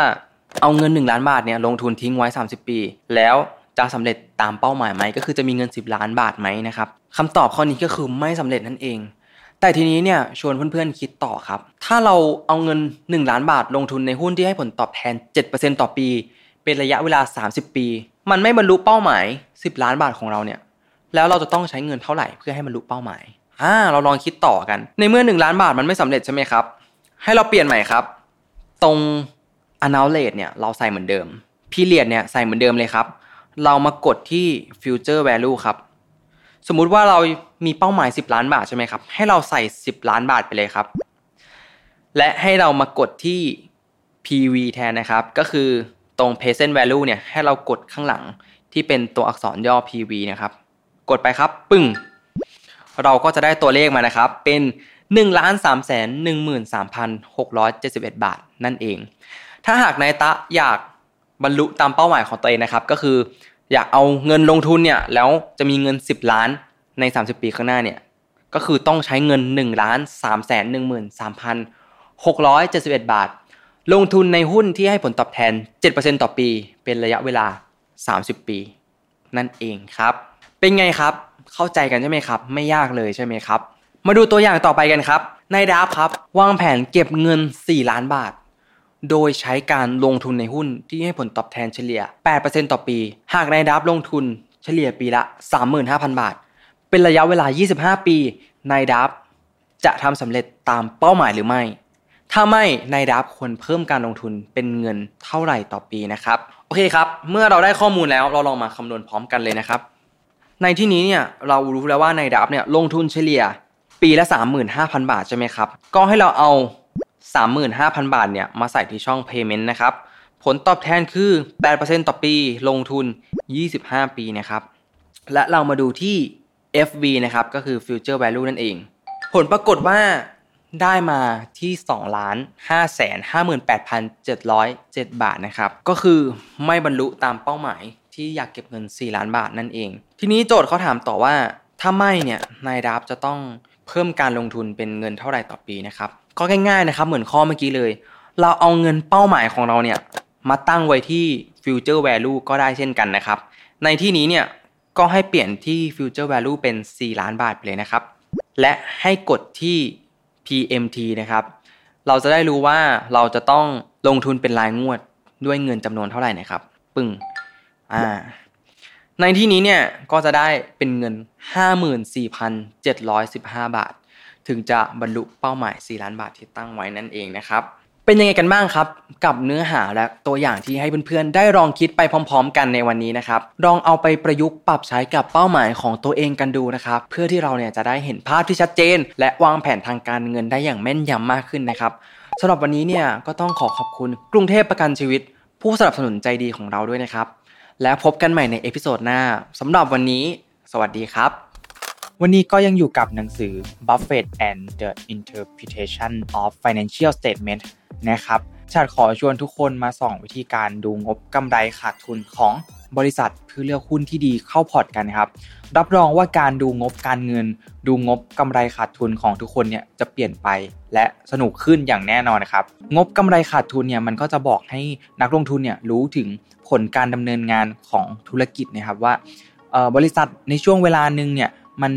เอาเงิน 1 ล้านบาทเนี่ยลงทุนทิ้งไว้ 30 ปี แล้วจะสำเร็จตามเป้าหมายไหมก็คือจะมีเงิน 10 ล้านบาทไหมนะครับคำตอบข้อนี้ก็คือไม่สำเร็จนั่นเอง แต่ทีนี้เนี่ยชวนเพื่อนๆคิดต่อครับ ถ้าเราเอาเงิน 1 ล้านบาทลงทุนในหุ้นที่ให้ผลตอบแทน 7%ต่อปี เป็นระยะเวลา 30 ปี มันไม่บรรลุเป้าหมาย 10 ล้านบาทของเราเนี่ยแล้วเราจะต้องใช้เงินเท่าไหร่เพื่อให้บรรลุเป้าหมายอ่าเราลองคิดต่อกัน ในเมื่อ 1 ล้านบาทมันไม่สำเร็จใช่ไหมครับ ให้เราเปลี่ยนใหม่ครับ ตรง annulate เนี่ยเราใส่เหมือนเดิม period เนี่ยใส่เหมือนเดิมเลยครับ เรามากดที่ future value ครับ สมมุติว่าเรามีเป้าหมาย 10 ล้านบาทใช่ไหมครับ ให้เราใส่ 10 ล้านบาทไปเลยครับ และให้เรามากดที่ PV แทนนะครับ ก็คือตรง present value เนี่ยให้เรากดข้างหลังที่เป็นตัวอักษรย่อ PV นะครับ กดไปครับ ปึ้ง เราก็จะได้ตัวเลขมานะครับ เป็น1ล้าน3แสน13,671 บาทนั่นเอง ถ้าหากนายตะอยากบรรลุตามเป้าหมายของตัวเองนะครับ ก็คืออยากเอาเงินลงทุนเนี่ยแล้วจะมีเงิน 10 ล้านใน 30 ปีข้างหน้าเนี่ยก็คือต้องใช้เงิน1ล้าน3แสน13,671 บาท ลงทุนในหุ้นที่ให้ผลตอบแทน 7%ต่อปี เป็นระยะเวลา 30 ปี นั่นเองครับ เป็นไงครับเข้าใจกันใช่ไหมครับ ไม่ยากเลยใช่ไหมครับ มาดูตัวอย่างต่อไปกันครับนายดับครับ วางแผนเก็บเงิน 4 ล้านบาท โดยใช้การลงทุนในหุ้นที่ให้ผลตอบแทนเฉลี่ย 8%ต่อปี หากนายดับลงทุนเฉลี่ยปีละ 35,000 บาท เป็นระยะเวลา 25 ปีนายดับจะทำสำเร็จตามเป้าหมายหรือไม่ ถ้าไม่นายดับควรเพิ่มการลงทุนเป็นเงินเท่าไหร่ต่อปีนะครับ โอเคครับ เมื่อเราได้ข้อมูลแล้วเราลองมาคำนวณพร้อมกันเลยนะครับ ในที่นี้เนี่ยเรารู้แล้วว่านายดับเนี่ยลงทุนเฉลี่ย ปีละ 35,000 บาทใช่ไหมครับ ก็ให้เราเอา 35,000 บาทเนี่ยมาใส่ที่ช่อง payment นะครับ ผลตอบแทนคือ 8%ต่อปีลงทุน 25 ปีนะครับ และเรามาดูที่ FV นะครับ ก็คือ future value นั่นเอง ผลปรากฏว่าได้มาที่2ล้าน5แสน58,707 บาทนะครับ ก็คือไม่บรรลุตามเป้าหมายที่อยากเก็บเงิน 4 ล้านบาทนั่นเอง ทีนี้โจทย์เขาถามต่อว่า ถ้าไม่เนี่ยนายดับจะต้องเพิ่มการลงทุนเป็นเงินเท่าไหร่ต่อปีนะครับ ก็ง่ายๆนะครับ เหมือนข้อเมื่อกี้เลย เราเอาเงินเป้าหมายของเราเนี่ยมาตั้งไว้ที่ future value ก็ได้เช่นกันนะครับ ในที่นี้เนี่ยก็ให้เปลี่ยนที่ future value เป็น 4 ล้านบาทไปเลยนะครับ และให้กดที่ PMT นะครับ เราจะได้รู้ว่าเราจะต้องลงทุนเป็นรายงวดด้วยเงินจำนวนเท่าไหร่นะครับ ปึ้งอ่าในที่นี้เนี่ยก็จะได้เป็นเงิน 54,715 บาท ถึงจะบรรลุเป้าหมาย 4 ล้านบาทที่ตั้งไว้นั่นเองนะครับเป็นยังไงกันบ้างครับ กับเนื้อหาและตัวอย่างที่ให้เพื่อนๆ ได้ลองคิดไปพร้อม ๆ กันในวันนี้นะครับลองเอาไปประยุกต์ปรับใช้กับเป้าหมายของตัวเองกันดูนะครับเพื่อที่เราเนี่ยจะได้เห็นภาพที่ชัดเจน และวางแผนทางการเงินได้อย่างแม่นยำมากขึ้นนะครับสำหรับวันนี้เนี่ยก็ต้องขอขอบคุณกรุงเทพประกันชีวิต ผู้สนับสนุนใจดีของเราด้วยนะครับ แล้วพบกันใหม่ใน episode หน้าสำหรับวันนี้ สวัสดีครับ วันนี้ก็ยังอยู่กับหนังสือ Buffett and the Interpretation of Financial Statement นะครับฉันขอชวนทุกคนมาส่องวิธีการดูงบกำไรขาดทุนของบริษัทเพื่อเลือกหุ้นที่ดีเข้าพอร์ตกันครับ รับรองว่าการดูงบการเงิน ดูงบกำไรขาดทุนของทุกคนเนี่ยจะเปลี่ยนไปและสนุกขึ้นอย่างแน่นอนนะครับ งบกำไรขาดทุนเนี่ยมันก็จะบอกให้นักลงทุนเนี่ยรู้ถึงผลการดำเนินงานของธุรกิจนะครับว่าบริษัทในช่วงเวลาหนึ่งเนี่ย มัน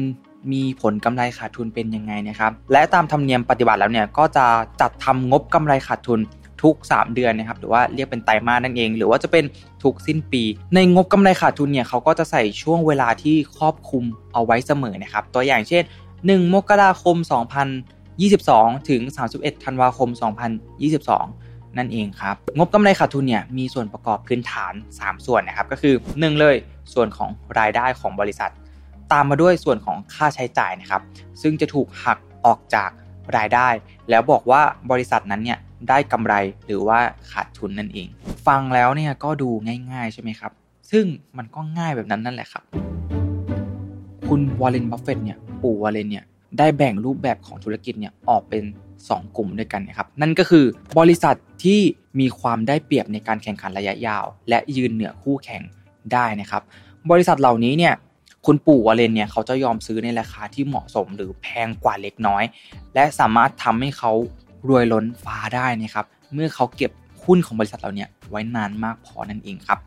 มีผลกำไรขาดทุนเป็นยังไงนะครับ และตามธรรมเนียมปฏิบัติแล้วเนี่ยก็จะจัดทำงบกำไรขาดทุนทุก 3 เดือนนะครับหรือว่าเรียกเป็นไตรมาสนั่นเอง หรือว่าจะเป็นทุกสิ้นปี ในงบกำไรขาดทุนเนี่ยเขาก็จะใส่ช่วงเวลาที่ครอบคลุมเอาไว้เสมอนะครับตัวอย่างเช่น 1 มกราคม 2022 ถึง 31 ธันวาคม 2022 นั่นเองครับงบกำไรขาดทุนเนี่ยมีส่วนประกอบพื้นฐาน 3 ส่วนนะครับก็คือ 1 เลยส่วนของรายได้ของบริษัท ตามมาด้วยส่วนของค่าใช้จ่ายนะครับ ซึ่งจะถูกหักออกจากรายได้ แล้วบอกว่าบริษัทนั้นเนี่ยได้กำไรหรือว่าขาดทุนนั่นเอง ฟังแล้วเนี่ยก็ดูง่าย ๆ ใช่ไหมครับ ซึ่งมันก็ง่ายแบบนั้นนั่นแหละครับ คุณวอร์เรนบัฟเฟตเนี่ยปู่วอร์เรนเนี่ยได้แบ่งรูปแบบของธุรกิจเนี่ยออกเป็น 2 กลุ่มด้วยกันนะครับ นั่นก็คือบริษัทที่มีความได้เปรียบในการแข่งขันระยะยาว และยืนเหนือคู่แข่งได้นะครับ บริษัทเหล่านี้เนี่ย คุณปู่วอร์เรนเนี่ยเขาจะยอมซื้อในราคาที่เหมาะสมหรือแพงกว่าเล็กน้อย และสามารถทำให้เขารวยล้นฟ้าได้นะครับ เมื่อเขาเก็บหุ้นของบริษัทเราเนี่ยไว้นานมากพอนั่นเองครับ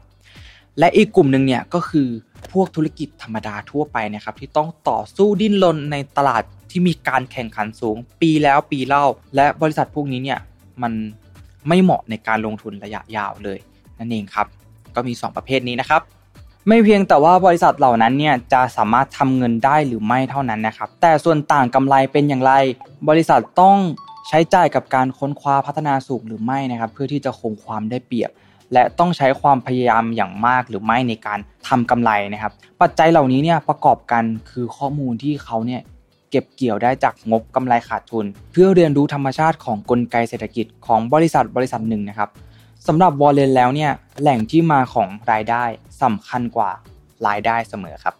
และอีกกลุ่มหนึ่งเนี่ยก็คือพวกธุรกิจธรรมดาทั่วไปนะครับ ที่ต้องต่อสู้ดิ้นรนในตลาดที่มีการแข่งขันสูง ปีแล้วปีเล่า และบริษัทพวกนี้เนี่ยมันไม่เหมาะในการลงทุนระยะยาวเลย นั่นเองครับ ก็มี 2 ประเภทนี้นะครับ ไม่เพียงแต่ว่าบริษัทเหล่านั้นเนี่ยจะสามารถทำเงินได้หรือไม่เท่านั้นนะครับ แต่ส่วนต่างกำไรเป็นอย่างไร บริษัทต้องใช้จ่ายกับการค้นคว้าพัฒนาสูงหรือไม่นะครับ เพื่อที่จะคงความได้เปรียบ และต้องใช้ความพยายามอย่างมากหรือไม่ในการทำกำไรนะครับ ปัจจัยเหล่านี้เนี่ยประกอบกันคือข้อมูลที่เขาเนี่ยเก็บเกี่ยวได้จากงบกำไรขาดทุน เพื่อเรียนรู้ธรรมชาติของกลไกเศรษฐกิจของบริษัทบริษัทหนึ่งนะครับ สำหรับวอลเลนแล้วเนี่ยแหล่งที่มาของรายได้สำคัญกว่ารายได้เสมอครับ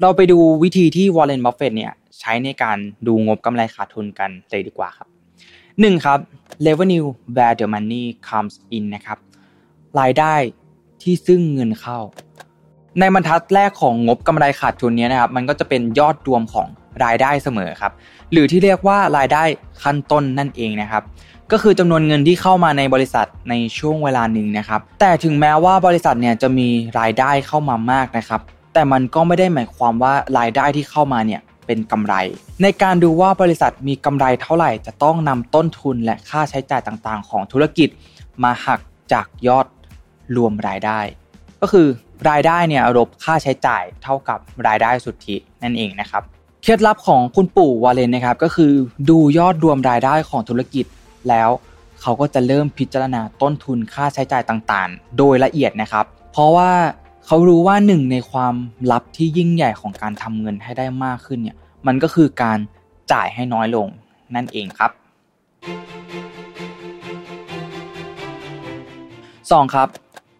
เราไปดูวิธีที่วอร์เรนบัฟเฟตเนี่ยใช้ในการดูงบกำไรขาดทุนกันเลยดีกว่าครับหนึ่งครับ revenue where the money comes in นะครับ รายได้ที่ซึ่งเงินเข้า ในบรรทัดแรกของงบกำไรขาดทุนนี้นะครับ มันก็จะเป็นยอดรวมของ รายได้เสมอครับ หรือที่เรียกว่ารายได้ขั้นต้นนั่นเองนะครับ ก็คือจำนวนเงินที่เข้ามาในบริษัทในช่วงเวลาหนึ่งนะครับ แต่ถึงแม้ว่าบริษัทเนี่ยจะมีรายได้เข้ามามากนะครับ แต่มันก็ไม่ได้หมายความว่ารายได้ที่เข้ามาเนี่ยเป็นกำไร ในการดูว่าบริษัทมีกำไรเท่าไหร่จะต้องนำต้นทุนและค่าใช้จ่ายต่างๆ ของธุรกิจ มาหักจากยอดรวมรายได้ ก็คือรายได้เนี่ยลบค่าใช้จ่ายเท่ากับรายได้สุทธินั่นเองนะครับ เคล็ดลับของคุณปู่วาเลนนะครับ ก็คือดูยอดรวมรายได้ของธุรกิจแล้วเขาก็จะเริ่มพิจารณาต้นทุนค่าใช้จ่ายต่างๆ โดยละเอียดนะครับ เพราะว่าเขารู้ว่าหนึ่งในความลับที่ยิ่งใหญ่ของการทำเงินให้ได้มากขึ้นเนี่ยมันก็คือการจ่ายให้น้อยลงนั่นเองครับ 2. ครับ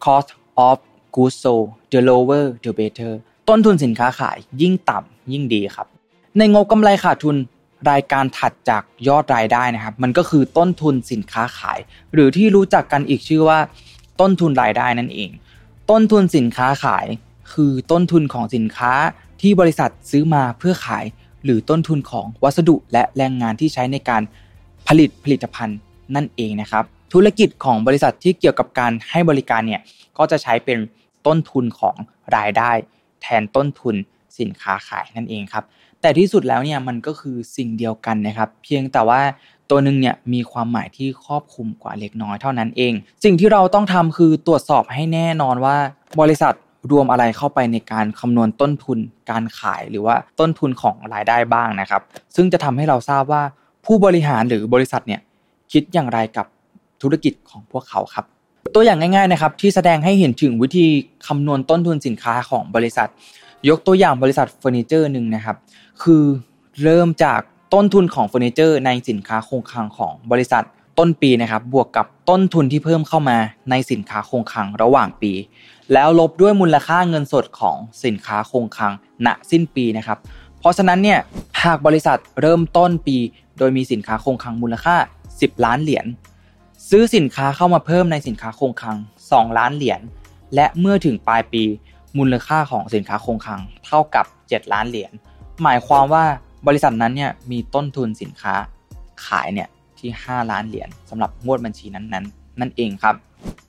cost of goods sold the lower the better ต้นทุนสินค้าขายยิ่งต่ำยิ่งดีครับ ในงบกำไรขาดทุนรายการถัดจากยอดรายได้นะครับ มันก็คือต้นทุนสินค้าขาย หรือที่รู้จักกันอีกชื่อว่า ต้นทุนรายได้นั่นเอง ต้นทุนสินค้าขาย คือต้นทุนของสินค้าที่บริษัทซื้อมาเพื่อขาย หรือต้นทุนของวัสดุและแรงงานที่ใช้ในการผลิตผลิตภัณฑ์นั่นเองนะครับ ธุรกิจของบริษัทที่เกี่ยวกับการให้บริการเนี่ยก็จะใช้เป็นต้นทุนของรายได้ แทนต้นทุนสินค้าขายนั่นเองครับ แต่ที่สุดแล้วเนี่ยมันก็คือสิ่งเดียวกันนะครับ เพียงแต่ว่าตัวหนึ่งเนี่ยมีความหมายที่ครอบคลุมกว่าเล็กน้อยเท่านั้นเอง สิ่งที่เราต้องทำคือตรวจสอบให้แน่นอนว่า บริษัทรวมอะไรเข้าไปในการคำนวณต้นทุนการขายหรือว่าต้นทุนของรายได้บ้างนะครับ ซึ่งจะทำให้เราทราบว่าผู้บริหารหรือบริษัทเนี่ยคิดอย่างไรกับธุรกิจของพวกเขาครับ ตัวอย่างง่ายๆนะครับที่แสดงให้เห็นถึงวิธีคำนวณต้นทุนสินค้าของบริษัท ยกตัวอย่างบริษัทเฟอร์นิเจอร์หนึ่งนะครับ คือเริ่มจากต้นทุนของเฟอร์นิเจอร์ในสินค้าคงคลังของบริษัทต้นปีนะครับบวกกับต้นทุนที่เพิ่มเข้ามาในสินค้าคงคลังระหว่างปี แล้วลบด้วยมูลค่าเงินสดของสินค้าคงคลังณสิ้นปีนะครับ เพราะฉะนั้นเนี่ยหากบริษัทเริ่มต้นปี โดยมีสินค้าคงคลังมูลค่า 10 ล้านเหรียญซื้อสินค้าเข้ามาเพิ่มในสินค้าคงคลัง 2 ล้านเหรียญและเมื่อถึงปลายปีมูลค่าของสินค้าคงคลังเท่ากับ 7 ล้านเหรียญ หมายความว่าบริษัทนั้นเนี่ยมีต้นทุนสินค้าขายเนี่ยที่ 5 ล้านเหรียญสำหรับงวดบัญชีนั้นๆนนนั่นเองครับ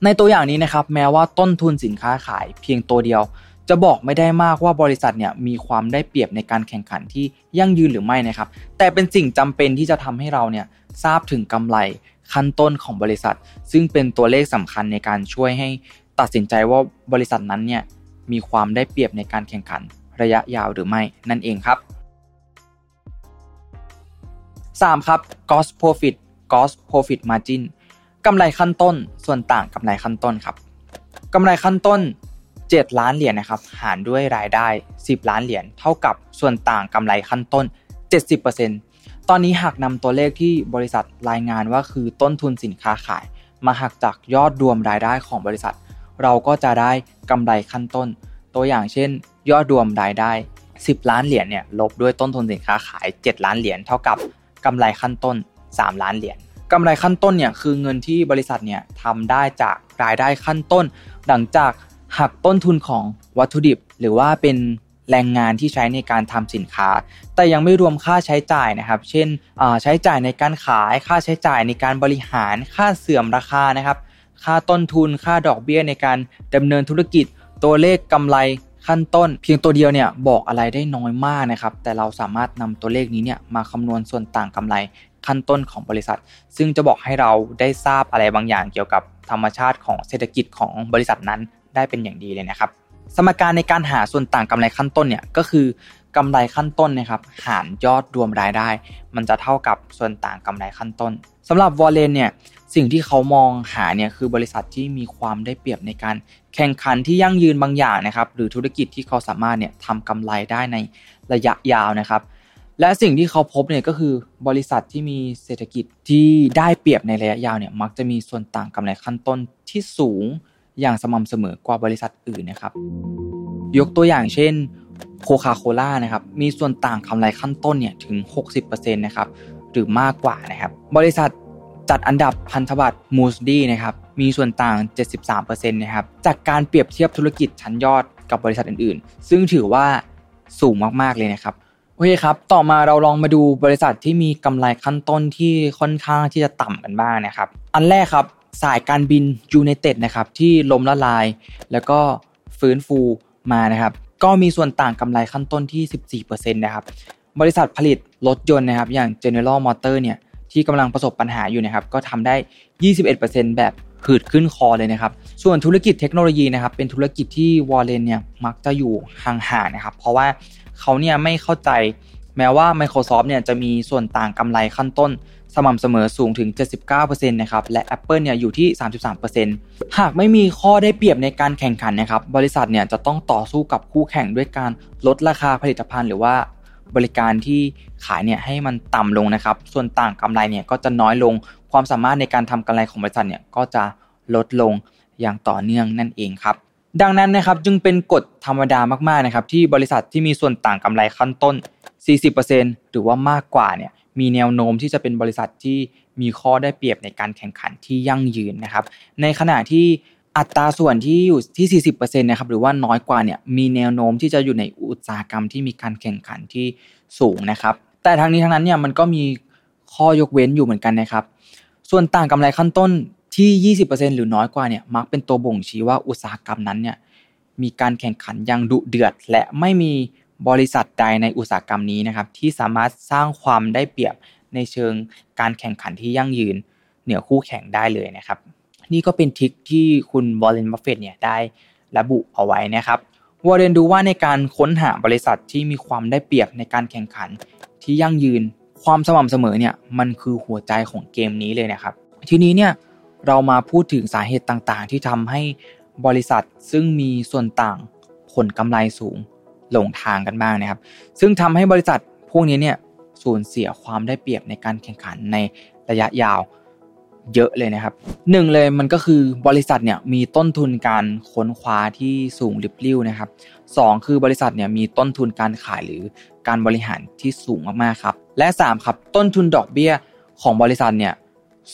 ในตัวอย่างนี้นะครับแม้ว่าต้นทุนสินค้าขายเพียงตัวเดียว จะบอกไม่ได้มากว่าบริษัทเนี่ยมีความได้เปรียบในการแข่งขันที่ยั่งยืนหรือไม่นะครับ แต่เป็นสิ่งจำเป็นที่จะทำให้เราเนี่ยทราบถึงกำไรขั้นต้นของบริษัท ซึ่งเป็นตัวเลขสำคัญในการช่วยให้ตัดสินใจว่าบริษัทนั้นเนี่ยมีความได้เปรียบในการแข่งขัน ระยะยาวหรือไม่นั่นเองครับ 3. ครับ gross profit gross profit margin กำไรขั้นต้นส่วนต่างกำไรขั้นต้นครับกำไรขั้นต้น 7 ล้านเหรียญนะครับหารด้วยรายได้ 10 ล้านเหรียญเท่ากับส่วนต่างกำไรขั้นต้น 70%ตอนนี้หากนำตัวเลขที่บริษัทรายงานว่าคือต้นทุนสินค้าขาย มาหักจากยอดรวมรายได้ของบริษัท เราก็จะได้กำไรขั้นต้น ตัวอย่างเช่น ยอดรวมรายได้ 10 ล้านเหรียญเนี่ยลบด้วยต้นทุนสินค้าขาย 7 ล้านเหรียญเท่ากับกำไรขั้นต้น 3 ล้านเหรียญกำไรขั้นต้นเนี่ยคือเงินที่บริษัทเนี่ยทำได้จากรายได้ขั้นต้น หลังจากหักต้นทุนของวัตถุดิบ หรือว่าเป็นแรงงานที่ใช้ในการทำสินค้า แต่ยังไม่รวมค่าใช้จ่ายนะครับ เช่นใช้จ่ายในการขาย ค่าใช้จ่ายในการบริหาร ค่าเสื่อมราคานะครับ ค่าต้นทุน ค่าดอกเบี้ยในการดำเนินธุรกิจ ตัวเลขกำไร ขั้นต้น เพียงตัวเดียวเนี่ยบอกอะไรได้น้อยมากนะครับแต่เราสามารถนำตัวเลขนี้เนี่ยมาคำนวณส่วนต่างกำไรขั้นต้นของบริษัท ซึ่งจะบอกให้เราได้ทราบอะไรบางอย่างเกี่ยวกับธรรมชาติของเศรษฐกิจของบริษัทนั้นได้เป็นอย่างดีเลยนะครับ สมการในการหาส่วนต่างกำไรขั้นต้นเนี่ยก็คือกำไรขั้นต้นนะครับหารยอดรวมรายได้ มันจะเท่ากับส่วนต่างกำไรขั้นต้นสำหรับวอลเลนเนี่ย สิ่งที่เขามองหาเนี่ยคือบริษัทที่มีความได้เปรียบในการแข่งขันที่ยั่งยืนบางอย่างนะครับ หรือธุรกิจที่เขาสามารถเนี่ยทำกำไรได้ในระยะยาวนะครับ และสิ่งที่เขาพบเนี่ยก็คือบริษัทที่มีเศรษฐกิจที่ได้เปรียบในระยะยาวเนี่ยมักจะมีส่วนต่างกำไรขั้นต้นที่สูงอย่างสม่ำเสมอกว่าบริษัทอื่นนะครับ ยกตัวอย่างเช่นโคคาโคล่านะครับมีส่วนต่างกำไรขั้นต้นเนี่ยถึง 60%นะครับหรือมากกว่านะครับ บริษัท จัดอันดับพันธบัตรมูสดีนะครับมีส่วนต่าง 73%นะครับจากการเปรียบเทียบธุรกิจชั้นยอดกับบริษัทอื่นๆ ซึ่งถือว่าสูงมากๆเลยนะครับโอเคครับ ต่อมาเราลองมาดูบริษัทที่มีกำไรขั้นต้นที่ค่อนข้างที่จะต่ำกันบ้างนะครับ อันแรกครับสายการบินยูไนเต็ดนะครับที่ล้มละลาย แล้วก็ฟื้นฟูมานะครับ ก็มีส่วนต่างกำไรขั้นต้นที่ 14%นะครับบริษัทผลิตรถยนต์นะครับอย่าง General Motor เนี่ย ที่กำลังประสบปัญหาอยู่นะครับก็ทำได้ 21%แบบหืดขึ้นคอเลยนะครับ ส่วนธุรกิจเทคโนโลยีนะครับเป็นธุรกิจที่วอลเลนเนี่ยมักจะอยู่ห่างๆนะครับ เพราะว่าเขาเนี่ยไม่เข้าใจแม้ว่า Microsoft เนี่ยจะมีส่วนต่างกำไรขั้นต้น สม่ำเสมอสูงถึง 79%นะครับและ Apple เนี่ยอยู่ที่ 33%หากไม่มีข้อได้เปรียบในการแข่งขันนะครับบริษัทเนี่ยจะต้องต่อสู้กับคู่แข่งด้วยการลดราคาผลิตภัณฑ์หรือว่า บริการที่ขายเนี่ยให้มันต่ำลงนะครับ ส่วนต่างกำไรเนี่ยก็จะน้อยลง ความสามารถในการทำกำไรของบริษัทเนี่ยก็จะลดลงอย่างต่อเนื่องนั่นเองครับ ดังนั้นนะครับจึงเป็นกฎธรรมดามากๆนะครับที่บริษัทที่มีส่วนต่างกำไรขั้นต้น 40%หรือว่ามากกว่าเนี่ยมีแนวโน้มที่จะเป็นบริษัทที่มีข้อได้เปรียบในการแข่งขันที่ยั่งยืนนะครับ ในขณะที่ อัตราส่วนที่อยู่ที่ 40%นะครับหรือว่าน้อยกว่าเนี่ยมีแนวโน้มที่จะอยู่ในอุตสาหกรรมที่มีการแข่งขันที่สูงนะครับ แต่ทั้งนี้ทั้งนั้นเนี่ยมันก็มีข้อยกเว้นอยู่เหมือนกันนะครับ ส่วนต่างกำไรขั้นต้นที่ 20%หรือน้อยกว่าเนี่ยมักเป็นตัวบ่งชี้ว่าอุตสาหกรรมนั้นเนี่ยมีการแข่งขันอย่างดุเดือด และไม่มีบริษัทใดในอุตสาหกรรมนี้นะครับที่สามารถสร้างความได้เปรียบในเชิงการแข่งขันที่ยั่งยืนเหนือคู่แข่งได้เลยนะครับ นี่ก็เป็น trick ที่คุณวอร์เรนบัฟเฟตเนี่ยได้ระบุเอาไว้นะครับวอร์เรนรู้ว่าในการค้นหาบริษัทที่มีความได้เปรียบในการแข่งขันที่ยั่งยืนความสม่ำเสมอเนี่ยมันคือหัวใจของเกมนี้เลยนะครับ ทีนี้เนี่ยเรามาพูดถึงสาเหตุต่างๆ ที่ทำให้บริษัทซึ่งมีส่วนต่างผลกำไรสูงหลงทางกันบ้างนะครับ ซึ่งทำให้บริษัทพวกนี้เนี่ยสูญเสียความได้เปรียบในการแข่งขันในระยะยาว เยอะเลยนะครับหนึ่งเลยมันก็คือบริษัทเนี่ยมีต้นทุนการค้นคว้าที่สูงริบลิ่วนะครับสองคือบริษัทเนี่ยมีต้นทุนการขายหรือการบริหารที่สูงมากๆครับและ3ครับต้นทุนดอกเบี้ยของบริษัทเนี่ย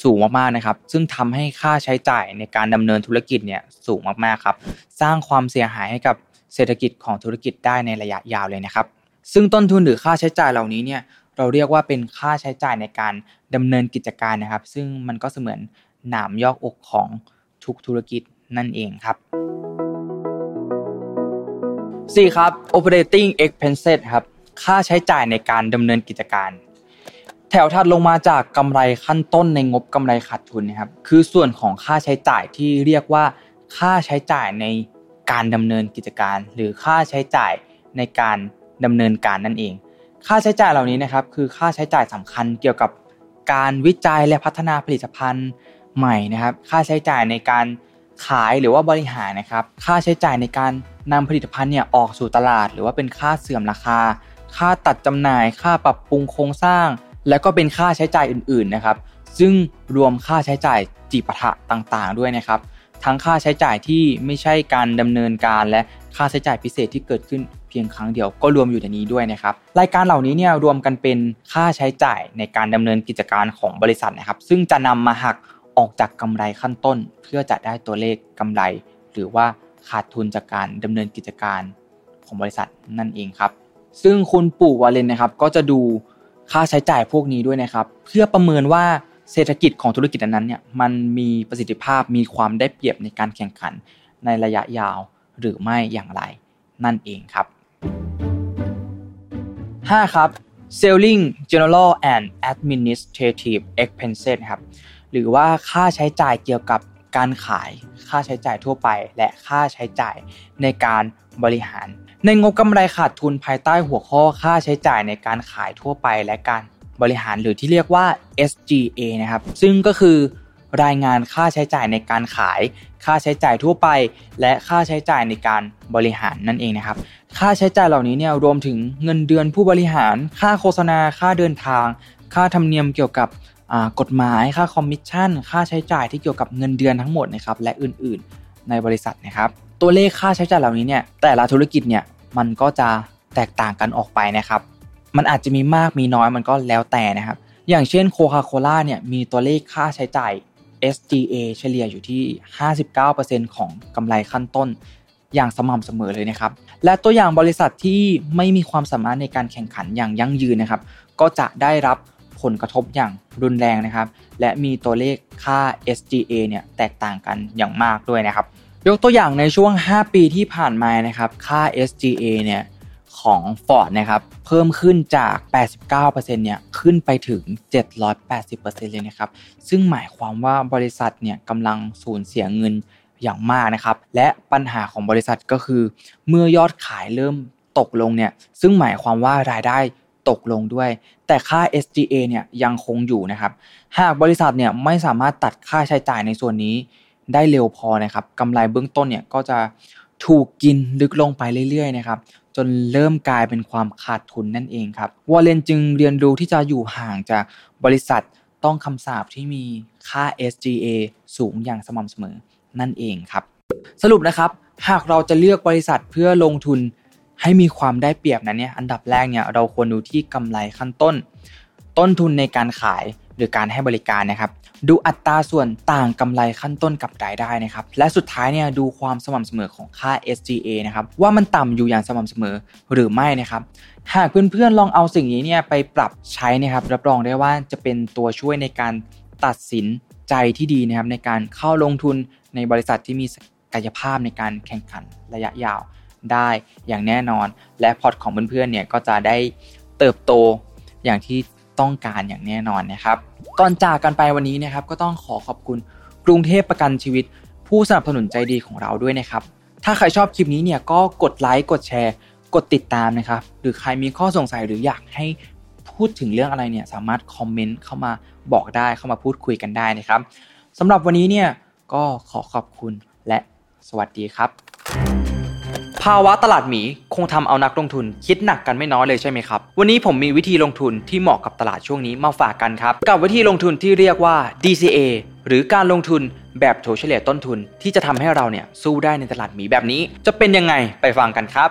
สูงมากๆนะครับ ซึ่งทำให้ค่าใช้จ่ายในการดำเนินธุรกิจเนี่ยสูงมากๆครับ สร้างความเสียหายให้กับเศรษฐกิจของธุรกิจได้ในระยะยาวเลยนะครับ ซึ่งต้นทุนหรือค่าใช้จ่ายเหล่านี้เนี่ยเราเรียกว่าเป็นค่าใช้จ่ายในการ ดำเนินกิจการนะครับ ซึ่งมันก็เสมือนหนามยอกอกของทุกธุรกิจนั่นเองครับ 4. ครับ operating expenses ครับ ค่าใช้จ่ายในการดำเนินกิจการ แถวถัดลงมาจากกำไรขั้นต้นในงบกำไรขาดทุนนะครับ คือส่วนของค่าใช้จ่ายที่เรียกว่า ค่าใช้จ่ายในการดำเนินกิจการ หรือค่าใช้จ่ายในการดำเนินการนั่นเอง ค่าใช้จ่ายเหล่านี้นะครับ คือค่าใช้จ่ายสำคัญเกี่ยวกับ การวิจัยและพัฒนาผลิตภัณฑ์ใหม่นะครับ ค่าใช้จ่ายในการขายหรือว่าบริหารนะครับ ค่าใช้จ่ายในการนำผลิตภัณฑ์เนี่ยออกสู่ตลาด หรือว่าเป็นค่าเสื่อมราคา ค่าตัดจำหน่าย ค่าปรับปรุงโครงสร้าง แล้วก็เป็นค่าใช้จ่ายอื่น ๆนะครับ ซึ่งรวมค่าใช้จ่ายจีปะทะต่างๆ ด้วยนะครับ ทั้งค่าใช้จ่ายที่ไม่ใช่การดำเนินการ และค่าใช้จ่ายพิเศษที่เกิดขึ้นเพียงครั้งเดียวก็รวมอยู่ในนี้ด้วยนะครับรายการเหล่านี้เนี่ยรวมกันเป็นค่าใช้จ่ายในการดำเนินกิจการของบริษัทนะครับ ซึ่งจะนำมาหักออกจากกำไรขั้นต้น เพื่อจะได้ตัวเลขกำไร หรือว่าขาดทุนจากการดำเนินกิจการของบริษัทนั่นเองครับ ซึ่งคุณปู่วาเลนนะครับก็จะดูค่าใช้จ่ายพวกนี้ด้วยนะครับ เพื่อประเมินว่า เศรษฐกิจของธุรกิจนั้นเนี่ยมันมีประสิทธิภาพมีความได้เปรียบในการแข่งขันในระยะยาวหรือไม่อย่างไร นั่นเองครับ 5. ครับ selling general and administrative expenses ครับหรือว่าค่าใช้จ่ายเกี่ยวกับการขาย ค่าใช้จ่ายทั่วไป และค่าใช้จ่ายในการบริหาร ในงบกำไรขาดทุนภายใต้หัวข้อค่าใช้จ่ายในการขายทั่วไปและการ บริหารหรือที่เรียกว่า SGA นะครับ ซึ่งก็คือรายงานค่าใช้จ่ายในการขาย ค่าใช้จ่ายทั่วไป และค่าใช้จ่ายในการบริหารนั่นเองนะครับ ค่าใช้จ่ายเหล่านี้เนี่ยรวมถึงเงินเดือนผู้บริหาร ค่าโฆษณา ค่าเดินทาง ค่าธรรมเนียมเกี่ยวกับกฎหมาย ค่าคอมมิชชั่น ค่าใช้จ่ายที่เกี่ยวกับเงินเดือนทั้งหมดนะครับ และอื่นๆ ในบริษัทนะครับ ตัวเลขค่าใช้จ่ายเหล่านี้เนี่ยแต่ละธุรกิจเนี่ยมันก็จะแตกต่างกันออกไปนะครับ มันอาจจะมีมากมีน้อยมันก็แล้วแต่นะครับ อย่างเช่นโคคาโคล่าเนี่ยมีตัวเลขค่าใช้จ่าย SGA เฉลี่ยอยู่ที่ 59%ของกำไรขั้นต้น อย่างสม่ำเสมอเลยนะครับ และตัวอย่างบริษัทที่ไม่มีความสามารถในการแข่งขันอย่างยั่งยืนนะครับ ก็จะได้รับผลกระทบอย่างรุนแรงนะครับ และมีตัวเลขค่า SGA เนี่ยแตกต่างกันอย่างมากด้วยนะครับ ยกตัวอย่างในช่วง 5 ปีที่ผ่านมานะครับ ค่า SGA เนี่ย ของ Ford นะครับเพิ่มขึ้นจาก 89%เนี่ยขึ้นไปถึง 780%เลยนะครับซึ่งหมายความว่าบริษัทเนี่ยกำลังสูญเสียเงินอย่างมากนะครับและปัญหาของบริษัทก็คือ เมื่อยอดขายเริ่มตกลงเนี่ยซึ่งหมายความว่ารายได้ตกลงด้วย แต่ค่า SGA เนี่ยยังคงอยู่นะครับหากบริษัทเนี่ยไม่สามารถตัดค่าใช้จ่ายในส่วนนี้ได้เร็วพอนะครับกำไรเบื้องต้นเนี่ยก็จะถูกกินลึกลงไปเรื่อยๆนะครับ จนเริ่มกลายเป็นความขาดทุนนั่นเองครับวอลเลนจึงเรียนรู้ที่จะอยู่ห่างจากบริษัทต้องคำสาปที่มีค่า SGA สูงอย่างสม่ำเสมอนั่นเองครับ สรุปนะครับ หากเราจะเลือกบริษัทเพื่อลงทุนให้มีความได้เปรียบนั้นเนี่ยอันดับแรกเนี่ยเราควรดูที่กำไรขั้นต้น ต้นทุนในการขายหรือการให้บริการนะครับ ดูอัตราส่วนต่างกำไรขั้นต้นกับรายได้นะครับ และสุดท้ายเนี่ยดูความสม่ำเสมอของค่า SGA นะครับว่ามันต่ำอยู่อย่างสม่ำเสมอหรือไม่นะครับ หากเพื่อนๆลองเอาสิ่งนี้เนี่ยไปปรับใช้นะครับ รับรองได้ว่าจะเป็นตัวช่วยในการตัดสินใจที่ดีนะครับในการเข้าลงทุนในบริษัทที่มีกายภาพในการแข่งขันระยะยาวได้อย่างแน่นอน และพอร์ตของเพื่อนๆเนี่ยก็จะได้เติบโตอย่างที่ ต้องการอย่างแน่นอนนะครับ ก่อนจากกันไปวันนี้นะครับก็ต้องขอขอบคุณกรุงเทพประกันชีวิต ผู้สนับสนุนใจดีของเราด้วยนะครับ ถ้าใครชอบคลิปนี้เนี่ยก็กดไลค์กดแชร์ กดติดตามนะครับ หรือใครมีข้อสงสัยหรืออยากให้พูดถึงเรื่องอะไรเนี่ยสามารถคอมเมนต์เข้ามาบอกได้เข้ามาพูดคุยกันได้นะครับสำหรับวันนี้เนี่ยก็ขอขอบคุณและสวัสดีครับ ภาวะตลาดหมีคงทำเอานักลงทุนคิดหนักกันไม่น้อยเลยใช่ไหมครับ วันนี้ผมมีวิธีลงทุนที่เหมาะกับตลาดช่วงนี้มาฝากกันครับ กับวิธีลงทุนที่เรียกว่า DCA หรือการลงทุนแบบโถเฉลี่ยต้นทุนที่จะทำให้เราเนี่ยสู้ได้ในตลาดหมีแบบนี้ จะเป็นยังไงไปฟังกันครับ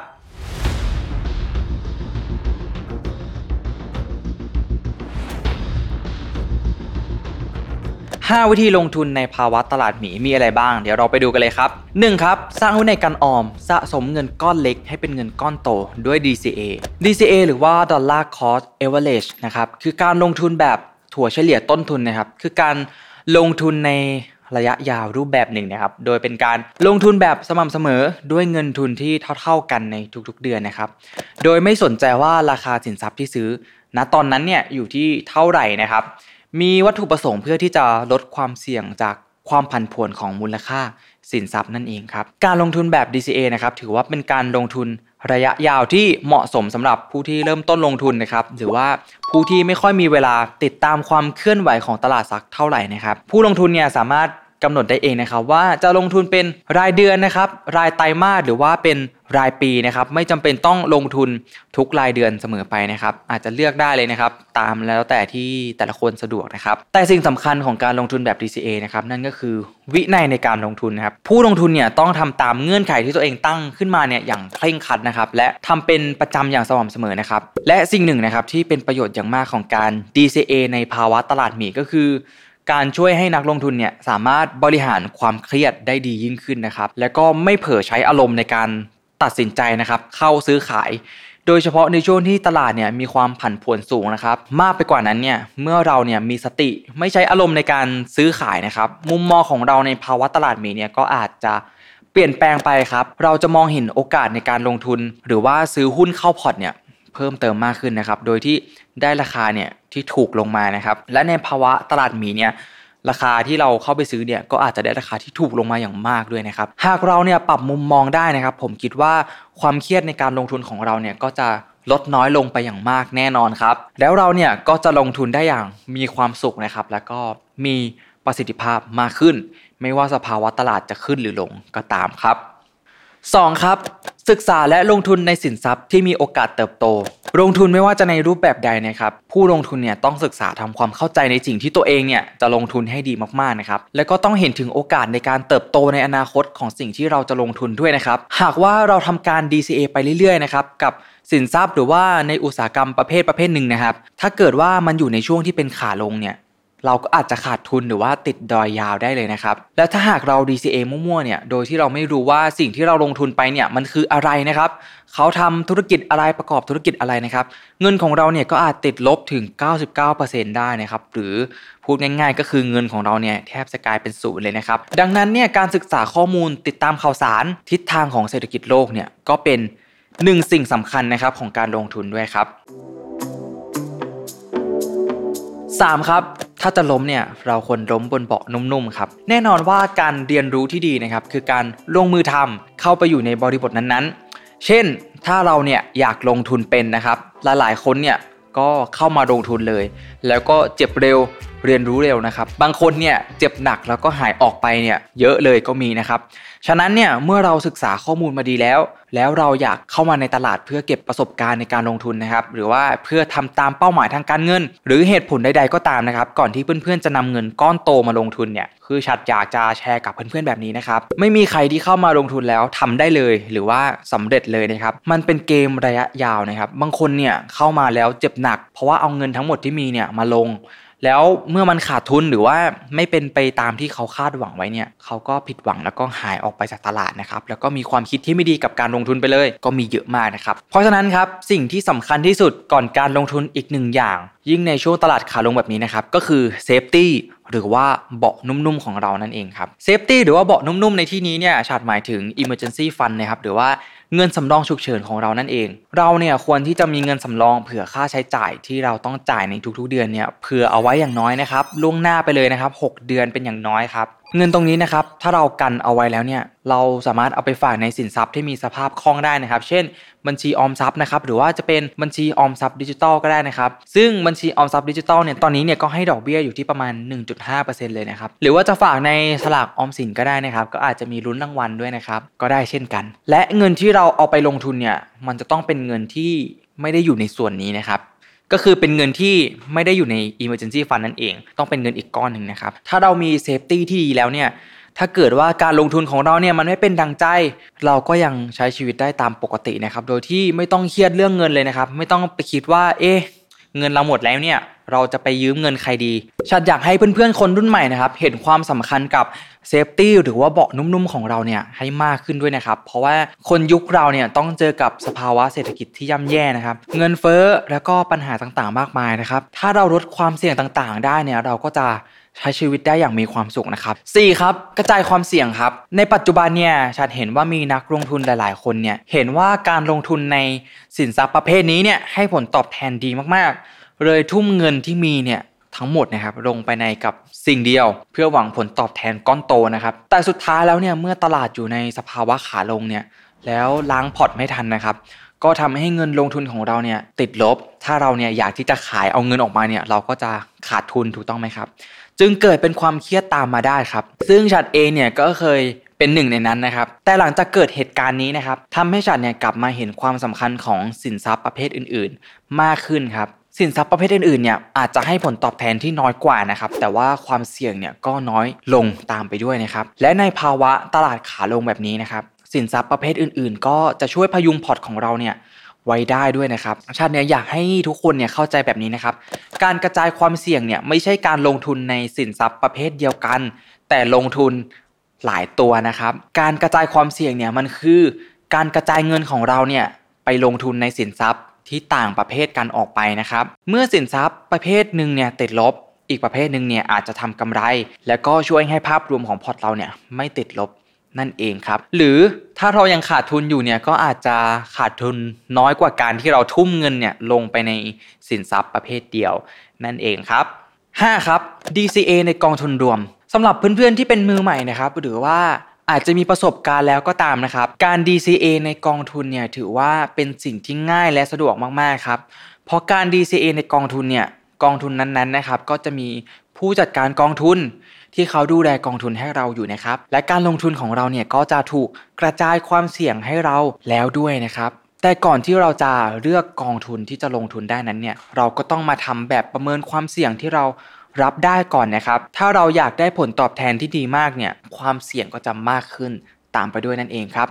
5 วิธีลงทุนในภาวะตลาดหมีมีอะไรบ้าง เดี๋ยวเราไปดูกันเลยครับ 1. ครับ สร้างวินัยการออม สะสมเงินก้อนเล็กให้เป็นเงินก้อนโตด้วย DCA DCA หรือว่า Dollar Cost Average นะครับ คือการลงทุนแบบถั่วเฉลี่ยต้นทุนนะครับ คือการลงทุนในระยะยาวรูปแบบหนึ่งนะครับ โดยเป็นการลงทุนแบบสม่ำเสมอด้วยเงินทุนที่เท่า ๆกันในทุกๆเดือนนะครับ โดยไม่สนใจว่าราคาสินทรัพย์ที่ซื้อณตอนนั้นเนี่ยอยู่ที่เท่าไหร่นะครับ มีวัตถุประสงค์เพื่อที่จะลดความเสี่ยงจากความผันผวนของมูลค่าสินทรัพย์นั่นเองครับ การลงทุนแบบ DCA นะครับถือว่าเป็นการลงทุนระยะยาวที่เหมาะสมสำหรับผู้ที่เริ่มต้นลงทุนนะครับหรือว่าผู้ที่ไม่ค่อยมีเวลาติดตามความเคลื่อนไหวของตลาดสักเท่าไหร่นะครับ ผู้ลงทุนเนี่ยสามารถกำหนดได้เองนะครับว่าจะลงทุนเป็นรายเดือนนะครับ รายไตรมาสหรือว่าเป็น รายปีนะครับไม่จำเป็นต้องลงทุนทุกรายเดือนเสมอไปนะครับ อาจจะเลือกได้เลยนะครับ ตามแล้วแต่ที่แต่ละคนสะดวกนะครับ แต่สิ่งสำคัญของการลงทุนแบบ DCA นะครับนั่นก็คือวินัยในการลงทุนนะครับ ผู้ลงทุนเนี่ยต้องทำตามเงื่อนไขที่ตัวเองตั้งขึ้นมาเนี่ยอย่างเคร่งครัดนะครับและทำเป็นประจำอย่างสม่ำเสมอนะครับ และสิ่งหนึ่งนะครับที่เป็นประโยชน์อย่างมากของการ DCA ในภาวะตลาดหมีก็คือการช่วยให้นักลงทุนเนี่ยสามารถบริหารความเครียดได้ดียิ่งขึ้นนะครับ และก็ไม่เผลอใช้อารมณ์ในการ ตัดสินใจนะครับเข้าซื้อขาย โดยเฉพาะในช่วงที่ตลาดเนี่ยมีความผันผวนสูงนะครับมากไปกว่านั้นเนี่ยเมื่อเราเนี่ยมีสติไม่ใช้อารมณ์ในการซื้อขายนะครับมุมมองของเราในภาวะตลาดมีเนี่ยก็อาจจะเปลี่ยนแปลงไปครับเราจะมองเห็นโอกาสในการลงทุน หรือว่าซื้อหุ้นเข้าพอร์ตเนี่ยเพิ่มเติมมากขึ้นนะครับโดยที่ได้ราคาเนี่ยที่ถูกลงมานะครับและในภาวะตลาดหมีเนี่ย ราคาที่เราเข้าไปซื้อเนี่ยก็อาจจะได้ราคาที่ถูกลงมาอย่างมากด้วยนะครับ หากเราเนี่ยปรับมุมมองได้นะครับ ผมคิดว่าความเครียดในการลงทุนของเราเนี่ยก็จะลดน้อยลงไปอย่างมากแน่นอนครับ แล้วเราเนี่ยก็จะลงทุนได้อย่างมีความสุขนะครับ แล้วก็มีประสิทธิภาพมากขึ้น ไม่ว่าสภาวะตลาดจะขึ้นหรือลงก็ตามครับ 2. ครับ ศึกษาและลงทุนในสินทรัพย์ที่มีโอกาสเติบโต ลงทุนไม่ว่าจะในรูปแบบใดนะครับ ผู้ลงทุนเนี่ยต้องศึกษาทำความเข้าใจในสิ่งที่ตัวเองเนี่ยจะลงทุนให้ดีมากๆนะครับ แล้วก็ต้องเห็นถึงโอกาสในการเติบโตในอนาคตของสิ่งที่เราจะลงทุนด้วยนะครับ หากว่าเราทำการ DCA ไปเรื่อยๆนะครับกับสินทรัพย์หรือว่าในอุตสาหกรรมประเภทประเภทหนึ่งนะครับ ถ้าเกิดว่ามันอยู่ในช่วงที่เป็นขาลงเนี่ย เราก็อาจจะขาดทุนหรือว่าติดดอยยาวได้เลยนะครับ และถ้าหากเรา DCA มั่วๆ เนี่ย โดยที่เราไม่รู้ว่าสิ่งที่เราลงทุนไปเนี่ยมันคืออะไรนะครับ เขาทำธุรกิจอะไรประกอบธุรกิจอะไรนะครับ เงินของเราเนี่ยก็อาจติดลบถึง 99%ได้นะครับ หรือพูดง่ายๆ ก็คือเงินของเราเนี่ยแทบจะกลายเป็นศูนย์เลยนะครับ ดังนั้นเนี่ยการศึกษาข้อมูลติดตามข่าวสารทิศทางของเศรษฐกิจโลกเนี่ยก็เป็นหนึ่งสิ่งสำคัญนะครับของการลงทุนด้วยครับ 3. ครับถ้าจะล้มเนี่ยเราควรล้มบนเบาะนุ่มๆครับแน่นอนว่าการเรียนรู้ที่ดีนะครับคือการลงมือทำเข้าไปอยู่ในบริบทนั้นๆ เช่นถ้าเราเนี่ยอยากลงทุนเป็นนะครับหลายๆคนเนี่ยก็เข้ามาลงทุนเลยแล้วก็เจ็บเร็วเรียนรู้เร็วนะครับ บางคนเนี่ยเจ็บหนักแล้วก็หายออกไปเนี่ยเยอะเลยก็มีนะครับ ฉะนั้นเนี่ยเมื่อเราศึกษาข้อมูลมาดีแล้ว แล้วเราอยากเข้ามาในตลาดเพื่อเก็บประสบการณ์ในการลงทุนนะครับ หรือว่าเพื่อทำตามเป้าหมายทางการเงิน หรือเหตุผลใดๆก็ตามนะครับ ก่อนที่เพื่อนๆจะนำเงินก้อนโตมาลงทุนเนี่ยคือฉัดอยากจะแชร์กับเพื่อนๆแบบนี้นะครับ ไม่มีใครที่เข้ามาลงทุนแล้วทำได้เลย หรือว่าสำเร็จเลยนะครับ มันเป็นเกมระยะยาวนะครับ บางคนเนี่ยเข้ามาแล้วเจ็บหนัก เพราะว่าเอาเงินทั้งหมดที่มีเนี่ยมาลง แล้วเมื่อมันขาดทุนหรือว่าไม่เป็นไปตามที่เขาคาดหวังไว้เนี่ยเขาก็ผิดหวังแล้วก็หายออกไปจากตลาดนะครับแล้วก็มีความคิดที่ไม่ดีกับการลงทุนไปเลย ก็มีเยอะมากนะครับเพราะฉะนั้นครับสิ่งที่สำคัญที่สุดก่อนการลงทุนอีกหนึ่งอย่าง ยิ่งในช่วงตลาดขาลงแบบนี้นะครับก็คือ safety หรือว่าเบาะนุ่มๆของเรานั่นเองครับ safety หรือว่าเบาะนุ่มๆในที่นี้เนี่ยชาดหมายถึง emergency fund นะครับหรือว่าเงินสำรองฉุกเฉินของเรานั่นเอง เราเนี่ยควรที่จะมีเงินสำรองเผื่อค่าใช้จ่ายที่เราต้องจ่ายในทุกๆเดือนเนี่ยเผื่อเอาไว้อย่างน้อยนะครับล่วงหน้าไปเลยนะครับ 6 เดือนเป็นอย่างน้อยครับ เงินตรงนี้นะครับถ้าเรากันเอาไว้แล้วเนี่ยเราสามารถเอาไปฝากในสินทรัพย์ที่มีสภาพคล่องได้นะครับ เช่น บัญชีออมทรัพย์นะครับหรือว่าจะเป็นบัญชีออมทรัพย์ดิจิตอลก็ได้นะครับซึ่งบัญชีออมทรัพย์ดิจิตอลเนี่ยตอนนี้เนี่ยก็ให้ดอกเบี้ยอยู่ที่ประมาณ 1.5%เลยนะครับหรือว่าจะฝากในสลากออมสินก็ได้นะครับก็อาจจะมีลุ้นรางวัลด้วยนะครับก็ได้เช่นกัน และเงินที่เราเอาไปลงทุนเนี่ยมันจะต้องเป็นเงินที่ไม่ได้อยู่ในส่วนนี้นะครับ ก็คือเป็นเงินที่ไม่ได้อยู่ใน emergency fund นั่นเอง ต้องเป็นเงินอีกก้อนหนึ่งนะครับ ถ้าเรามี safety ที่ดีแล้วเนี่ยถ้าเกิดว่าการลงทุนของเราเนี่ยมันไม่เป็นดังใจ เราก็ยังใช้ชีวิตได้ตามปกตินะครับ โดยที่ไม่ต้องเครียดเรื่องเงินเลยนะครับ ไม่ต้องไปคิดว่า เอ๊ะเงินเราหมดแล้วเนี่ยเราจะไปยืมเงินใครดีฉันอยากให้เพื่อนๆคนรุ่นใหม่นะครับ เห็นความสำคัญกับเซฟตี้หรือว่าเบาะนุ่มๆของเราเนี่ยให้มากขึ้นด้วยนะครับ เพราะว่าคนยุคเราเนี่ยต้องเจอกับสภาวะเศรษฐกิจที่ย่ำแย่นะครับ เงินเฟ้อแล้วก็ปัญหาต่างๆ มากมายนะครับ ถ้าเราลดความเสี่ยงต่างๆ ได้เนี่ยเราก็จะใช้ชีวิตได้อย่างมีความสุขนะครับ 4. ครับกระจายความเสี่ยงครับ ในปัจจุบันเนี่ยฉันเห็นว่ามีนักลงทุนหลาย ๆ คนเนี่ยเห็นว่าการลงทุนในสินทรัพย์ประเภทนี้เนี่ยให้ผลตอบแทนดีมากๆ เลยทุ่มเงินที่มีเนี่ย ทั้งหมดนะครับลงไปในกับสิ่งเดียว เพื่อหวังผลตอบแทนก้อนโตนะครับ แต่สุดท้ายแล้วเนี่ยเมื่อตลาดอยู่ในสภาวะขาลงเนี่ยแล้วล้างพอร์ตไม่ทันนะครับ ก็ทำให้เงินลงทุนของเราเนี่ยติดลบ ถ้าเราเนี่ยอยากที่จะขายเอาเงินออกมาเนี่ยเราก็จะขาดทุนถูกต้องไหมครับ จึงเกิดเป็นความเครียดตามมาได้ครับ ซึ่งฉัดเองเนี่ยก็เคยเป็นหนึ่งในนั้นนะครับ แต่หลังจากเกิดเหตุการณ์นี้นะครับทำให้ฉันเนี่ยกลับมาเห็นความสำคัญของสินทรัพย์ประเภทอื่น ๆ มากขึ้นครับ สินทรัพย์ประเภทอื่นๆเนี่ยอาจจะให้ผลตอบแทนที่น้อยกว่านะครับแต่ว่าความเสี่ยงเนี่ยก็น้อยลงตามไปด้วยนะครับและในภาวะตลาดขาลงแบบนี้นะครับสินทรัพย์ประเภทอื่นๆ ก็จะช่วยพยุงพอร์ตของเราเนี่ยไว้ได้ด้วยนะครับชาติเนี้ยอยากให้ทุกคนเนี่ยเข้าใจแบบนี้นะครับ การกระจายความเสี่ยงเนี่ยไม่ใช่การลงทุนในสินทรัพย์ประเภทเดียวกัน แต่ลงทุนหลายตัวนะครับ การกระจายความเสี่ยงเนี่ยมันคือ การกระจายเงินของเราเนี่ยไปลงทุนในสินทรัพย์ ที่ต่างประเภทกันออกไปนะครับ เมื่อสินทรัพย์ประเภทหนึ่งเนี่ยติดลบ อีกประเภทหนึ่งเนี่ยอาจจะทำกำไร แล้วก็ช่วยให้ภาพรวมของพอร์ตเราเนี่ยไม่ติดลบนั่นเองครับ หรือถ้าเรายังขาดทุนอยู่เนี่ยก็อาจจะขาดทุนน้อยกว่าการที่เราทุ่มเงินเนี่ยลงไปในสินทรัพย์ประเภทเดียว นั่นเองครับ 5. ครับ DCA ในกองทุนรวมสำหรับเพื่อนๆที่เป็นมือใหม่นะครับ หรือว่า อาจจะมีประสบการณ์แล้วก็ตามนะครับ การ DCA ในกองทุนเนี่ยถือว่าเป็นสิ่งที่ง่ายและสะดวกมากๆครับ เพราะการ DCA ในกองทุนเนี่ยกองทุนนั้นๆนะครับก็จะมีผู้จัดการกองทุนที่เขาดูแลกองทุนให้เราอยู่นะครับ และการลงทุนของเราเนี่ยก็จะถูกกระจายความเสี่ยงให้เราแล้วด้วยนะครับ แต่ก่อนที่เราจะเลือกกองทุนที่จะลงทุนได้นั้นเนี่ยเราก็ต้องมาทำแบบประเมินความเสี่ยงที่เรา รับได้ก่อนนะครับ ถ้าเราอยากได้ผลตอบแทนที่ดีมากเนี่ย ความเสี่ยงก็จะมากขึ้นตามไปด้วยนั่นเองครับ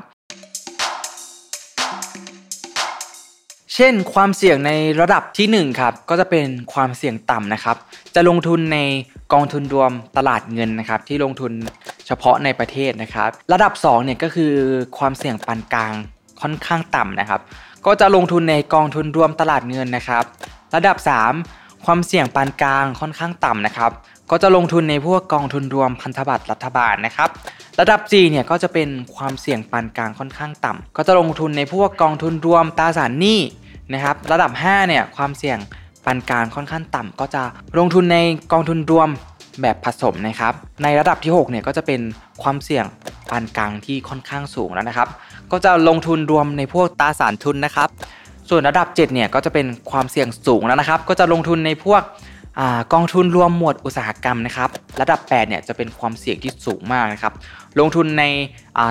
เช่น ความเสี่ยงในระดับที่1ครับ ก็จะเป็นความเสี่ยงต่ำนะครับ จะลงทุนในกองทุนรวมตลาดเงินนะครับ ที่ลงทุนเฉพาะในประเทศนะครับ ระดับ2เนี่ยก็คือความเสี่ยงปานกลางค่อนข้างต่ำนะครับ ก็จะลงทุนในกองทุนรวมตลาดเงินนะครับ ระดับ 3 ความเสี่ยงปานกลางค่อนข้างต่ำนะครับ ก็จะลงทุนในพวกกองทุนรวมพันธบัตรรัฐบาลนะครับ ระดับ4เนี่ยก็จะเป็นความเสี่ยงปานกลางค่อนข้างต่ำก็จะลงทุนในพวกกองทุนรวมตราสารหนี้นะครับ ระดับ 5 เนี่ยความเสี่ยงปานกลางค่อนข้างต่ำก็จะลงทุนในกองทุนรวมแบบผสมนะครับ ในระดับที่6เนี่ยก็จะเป็นความเสี่ยงปานกลางที่ค่อนข้างสูงแล้วนะครับ ก็จะลงทุนรวมในพวกตราสารทุนนะครับ ส่วนระดับ7เนี่ยก็จะเป็นความเสี่ยงสูงแล้วนะครับ ก็จะลงทุนในพวกอกองทุนรวมหมวดอุตสาหกรรมนะครับ ระดับ8เนี่ยจะเป็นความเสี่ยงที่สูงมากนะครับ ลงทุนใน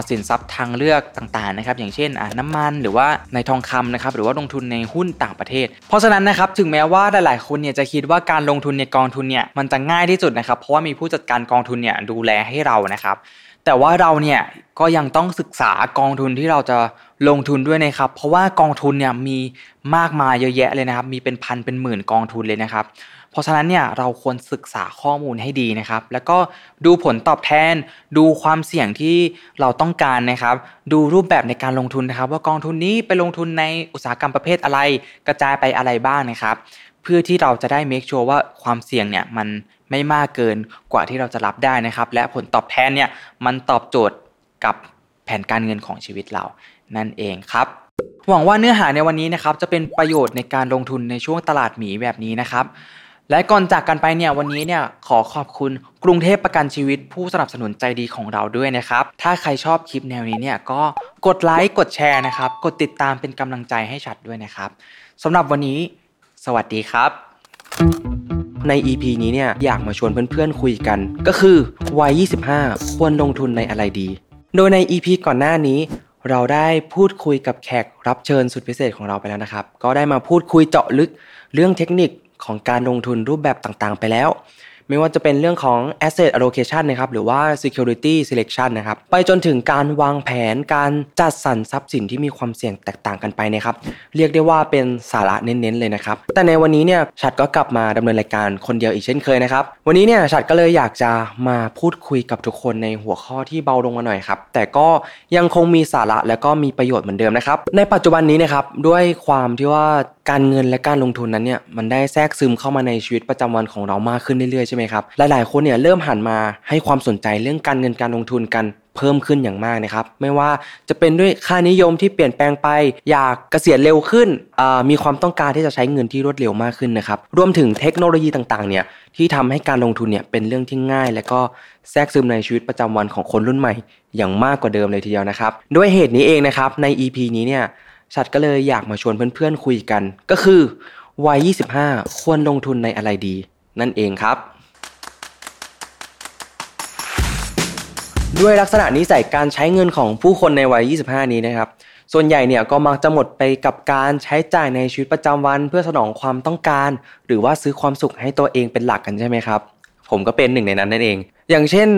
สินทรัพย์ทางเลือกต่างๆนะครับ อย่างเช่นน้ำมันหรือว่าในทองคำนะครับ หรือว่าลงทุนในหุ้นต่างประเทศ เพราะฉะนั้นนะครับถึงแม้ว่าหลายๆคนเนี่ยจะคิดว่าการลงทุนในกองทุนเนี่ยมันจะง่ายที่สุดนะครับ เพราะว่ามีผู้จัดการกองทุนเนี่ยดูแลให้เรานะครับ แต่ว่าเราเนี่ยก็ยังต้องศึกษากองทุนที่เราจะ ลงทุนด้วยนะครับ เพราะว่ากองทุนเนี่ยมีมากมายเยอะแยะเลยนะครับ มีเป็นพันเป็นหมื่นกองทุนเลยนะครับ เพราะฉะนั้นเนี่ยเราควรศึกษาข้อมูลให้ดีนะครับ แล้วก็ดูผลตอบแทน ดูความเสี่ยงที่เราต้องการนะครับ ดูรูปแบบในการลงทุนนะครับ ว่ากองทุนนี้ไปลงทุนในอุตสาหกรรมประเภทอะไร กระจายไปอะไรบ้างนะครับ เพื่อที่เราจะได้ make sure ว่าความเสี่ยงเนี่ยมันไม่มากเกินกว่าที่เราจะรับได้นะครับ และผลตอบแทนเนี่ยมันตอบโจทย์กับแผนการเงินของชีวิตเรา นั่นเองครับ หวังว่าเนื้อหาในวันนี้นะครับจะเป็นประโยชน์ในการลงทุนในช่วงตลาดหมีแบบนี้นะครับ และก่อนจากกันไปเนี่ยวันนี้เนี่ยขอขอบคุณกรุงเทพประกันชีวิต ผู้สนับสนุนใจดีของเราด้วยนะครับ ถ้าใครชอบคลิปแนวนี้เนี่ยก็กดไลค์กดแชร์นะครับ กดติดตามเป็นกำลังใจให้ชัดด้วยนะครับสำหรับวันนี้ สวัสดีครับ ใน EP นี้เนี่ยอยากมาชวนเพื่อนๆคุยกัน ก็คือวัย 25 ควรลงทุนในอะไรดี โดยใน EP ก่อนหน้านี้ เราได้พูดคุยกับแขกรับเชิญสุดพิเศษของเราไปแล้วนะครับ ก็ได้มาพูดคุยเจาะลึกเรื่องเทคนิคของการลงทุนรูปแบบต่างๆ ไปแล้ว ไม่ว่าจะเป็นเรื่องของ asset allocation นะครับหรือว่า security selection นะครับไปจนถึงการวางแผนการจัดสรรทรัพย์สินที่มีความเสี่ยงแตกต่างกันไปนะครับเรียกได้ว่าเป็นสาระเน้นๆเลยนะครับแต่ในวันนี้เนี่ยฉัดก็กลับมาดำเนินรายการคนเดียวอีกเช่นเคยนะครับวันนี้เนี่ยฉัดก็เลยอยากจะมาพูดคุยกับทุกคนในหัวข้อที่เบาลงมาหน่อยครับแต่ก็ยังคงมีสาระและก็มีประโยชน์เหมือนเดิมนะครับในปัจจุบันนี้นะครับด้วยความที่ว่า การเงินและการลงทุนนั้นเนี่ยมันได้แทรกซึมเข้ามาในชีวิตประจำวันของเรามากขึ้นเรื่อยๆใช่ไหมครับหลายๆคนเนี่ยเริ่มหันมาให้ความสนใจเรื่องการเงินการลงทุนกันเพิ่มขึ้นอย่างมากนะครับ ไม่ว่าจะเป็นด้วยค่านิยมที่เปลี่ยนแปลงไป อยากเกษียณเร็วขึ้น มีความต้องการที่จะใช้เงินที่รวดเร็วมากขึ้นนะครับ รวมถึงเทคโนโลยีต่างๆเนี่ยที่ทำให้การลงทุนเนี่ยเป็นเรื่องที่ง่าย และก็แทรกซึมในชีวิตประจำวันของคนรุ่นใหม่ อย่างมากกว่าเดิมเลยทีเดียวนะครับ ด้วยเหตุนี้เองนะครับใน EP นี้เนี่ย ชัดก็เลยอยากมาชวนเพื่อนๆคุยกัน ก็คือวัย 25 ควรลงทุนในอะไรดี นั่นเองครับ ด้วยลักษณะนิสัยการใช้เงินของผู้คนในวัย 25 นี้นะครับ ส่วนใหญ่เนี่ยก็มักจะหมดไปกับการใช้จ่ายในชีวิตประจำวัน เพื่อสนองความต้องการ หรือว่าซื้อความสุขให้ตัวเองเป็นหลักกันใช่ไหมครับ ผมก็เป็นหนึ่งในนั้นนั่นเอง อย่างเช่น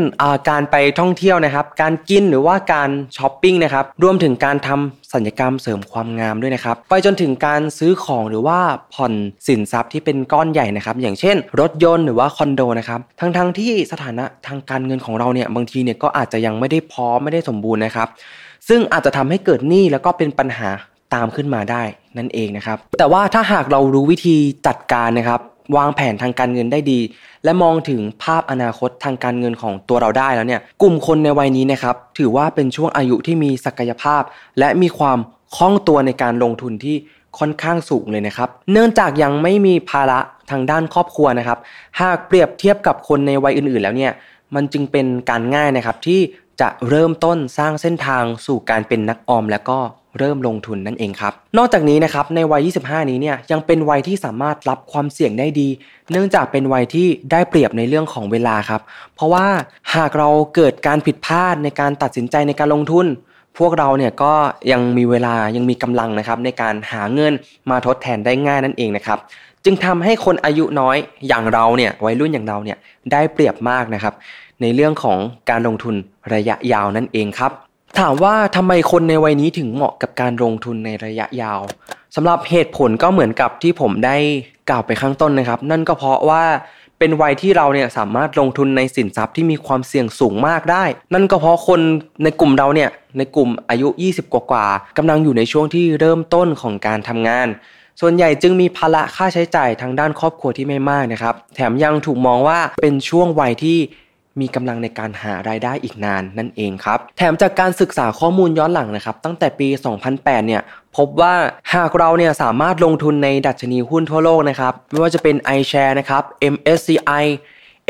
การไปท่องเที่ยวนะครับ การกินหรือว่าการช้อปปิ้งนะครับ รวมถึงการทำสัญญกรรมเสริมความงามด้วยนะครับ ไปจนถึงการซื้อของหรือว่าผ่อนสินทรัพย์ที่เป็นก้อนใหญ่นะครับ อย่างเช่น รถยนต์หรือว่าคอนโดนะครับ ทั้งๆทที่สถานะทางการเงินของเราเนี่ยบางทีเนี่ยก็อาจจะยังไม่ได้พร้อมไม่ได้สมบูรณ์นะครับ ซึ่งอาจจะทำให้เกิดหนี้แล้วก็เป็นปัญหาตามขึ้นมาได้นั่นเองนะครับ แต่ว่าถ้าหากเรารู้วิธีจัดการนะครับ วางแผนทางการเงินได้ดี และมองถึงภาพอนาคตทางการเงินของตัวเราได้แล้วเนี่ยกลุ่มคนในวัยนี้นะครับถือว่าเป็นช่วงอายุที่มีศักยภาพ และมีความคล่องตัวในการลงทุนที่ค่อนข้างสูงเลยนะครับ เนื่องจากยังไม่มีภาระทางด้านครอบครัวนะครับ หากเปรียบเทียบกับคนในวัยอื่นๆ แล้วเนี่ย มันจึงเป็นการง่ายนะครับที่จะเริ่มต้นสร้างเส้นทางสู่การเป็นนักออม แล้วก็ เริ่มลงทุนนั่นเองครับ นอกจากนี้นะครับในวัย 25 นี้เนี่ยยังเป็นวัยที่สามารถรับความเสี่ยงได้ดี เนื่องจากเป็นวัยที่ได้เปรียบในเรื่องของเวลาครับ เพราะว่าหากเราเกิดการผิดพลาดในการตัดสินใจในการลงทุน พวกเราเนี่ยก็ยังมีเวลายังมีกำลังนะครับในการหาเงินมาทดแทนได้ง่ายนั่นเองนะครับจึงทำให้คนอายุน้อยอย่างเราเนี่ยวัยรุ่นอย่างเราเนี่ยได้เปรียบมากนะครับในเรื่องของการลงทุนระยะยาวนั่นเองครับ ถามว่าทำไมคนในวัยนี้ถึงเหมาะกับการลงทุนในระยะยาวสำหรับเหตุผลก็เหมือนกับที่ผมได้กล่าวไปข้างต้นนะครับ นั่นก็เพราะว่าเป็นวัยที่เราเนี่ยสามารถลงทุนในสินทรัพย์ที่มีความเสี่ยงสูงมากได้ นั่นก็เพราะคนในกลุ่มเราเนี่ยในกลุ่มอายุ 20 กว่ากว่ากำลังอยู่ในช่วงที่เริ่มต้นของการทำงาน ส่วนใหญ่จึงมีภาระค่าใช้จ่ายทางด้านครอบครัวที่ไม่มากนะครับ แถมยังถูกมองว่าเป็นช่วงวัยที่ มีกำลังในการหารายได้อีกนานนั่นเองครับแถมจากการศึกษาข้อมูลย้อนหลังนะครับตั้งแต่ปี 2008 เนี่ยพบว่าหากเราเนี่ยสามารถลงทุนในดัชนีหุ้นทั่วโลกนะครับไม่ว่าจะเป็น iShare นะครับ MSCI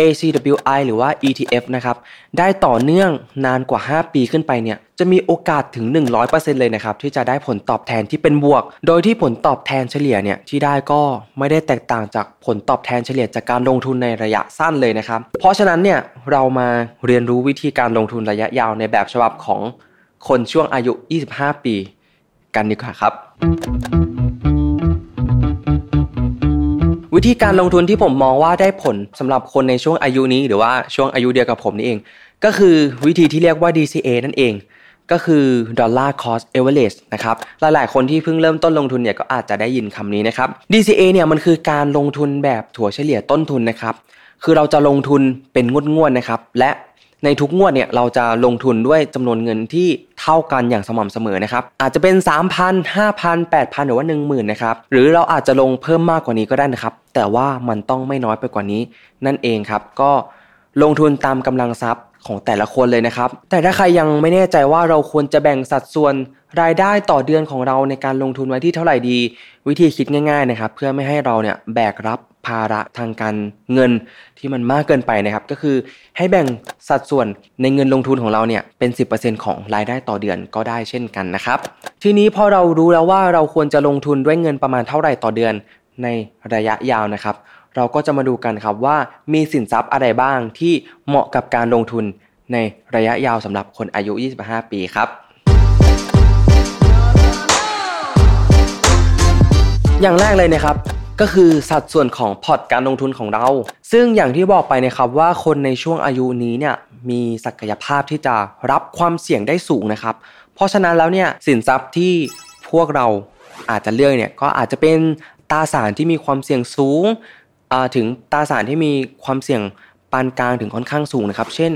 ACWI หรือว่า ETF นะครับ ได้ต่อเนื่องนานกว่า 5 ปีขึ้นไปเนี่ย จะมีโอกาสถึง 100%เลยนะครับ ที่จะได้ผลตอบแทนที่เป็นบวก โดยที่ผลตอบแทนเฉลี่ยเนี่ยที่ได้ก็ไม่ได้แตกต่างจากผลตอบแทนเฉลี่ยจากการลงทุนในระยะสั้นเลยนะครับ เพราะฉะนั้นเนี่ยเรามาเรียนรู้วิธีการลงทุนระยะยาวในแบบฉบับของคนช่วงอายุ 25 ปี กันดีกว่าครับ วิธีการลงทุนที่ผมมองว่าได้ผลสำหรับคนในช่วงอายุนี้ หรือว่าช่วงอายุเดียวกับผมนี่เอง ก็คือวิธีที่เรียกว่า DCA นั่นเอง ก็คือ Dollar Cost Average นะครับ หลายๆ คนที่เพิ่งเริ่มต้นลงทุนเนี่ยก็อาจจะได้ยินคำนี้นะครับ DCA เนี่ยมันคือการลงทุนแบบถั่วเฉลี่ยต้นทุนนะครับ คือเราจะลงทุนเป็นงวดๆนะครับ และ ในทุกงวดเนี่ยเราจะลงทุนด้วยจำนวนเงินที่เท่ากันอย่างสม่ำเสมอนะครับ อาจจะเป็น 3,000 5,000 8,000 หรือว่า 10,000นะครับ หรือเราอาจจะลงเพิ่มมากกว่านี้ก็ได้นะครับ แต่ว่ามันต้องไม่น้อยไปกว่านี้นั่นเองครับ ก็ลงทุนตามกำลังทรัพย์ ของแต่ละคนเลยนะครับ แต่ถ้าใครยังไม่แน่ใจว่าเราควรจะแบ่งสัดส่วนรายได้ต่อเดือนของเราในการลงทุนไว้ที่เท่าไหร่ดี วิธีคิดง่าย ๆนะครับ เพื่อไม่ให้เราเนี่ยแบกรับภาระทางการเงินที่มันมากเกินไปนะครับ ก็คือให้แบ่งสัดส่วนในเงินลงทุนของเราเนี่ยเป็น 10%ของรายได้ต่อเดือนก็ได้เช่นกันนะครับ ทีนี้พอเรารู้แล้วว่าเราควรจะลงทุนด้วยเงินประมาณเท่าไหร่ต่อเดือนในระยะยาวนะครับ เราก็จะมาดูกันครับว่ามีสินทรัพย์อะไรบ้างที่เหมาะกับการลงทุนในระยะยาวสำหรับคนอายุ 25 ปีครับ อย่างแรกเลยนะครับก็คือสัดส่วนของพอร์ตการลงทุนของเรา ซึ่งอย่างที่บอกไปนะครับว่าคนในช่วงอายุนี้เนี่ยมีศักยภาพที่จะรับความเสี่ยงได้สูงนะครับ เพราะฉะนั้นแล้วเนี่ยสินทรัพย์ที่พวกเราอาจจะเลือกเนี่ยก็อาจจะเป็นตราสารที่มีความเสี่ยงสูง ถึงตราสารที่มีความเสี่ยงปานกลางถึงค่อนข้างสูงนะครับ เช่น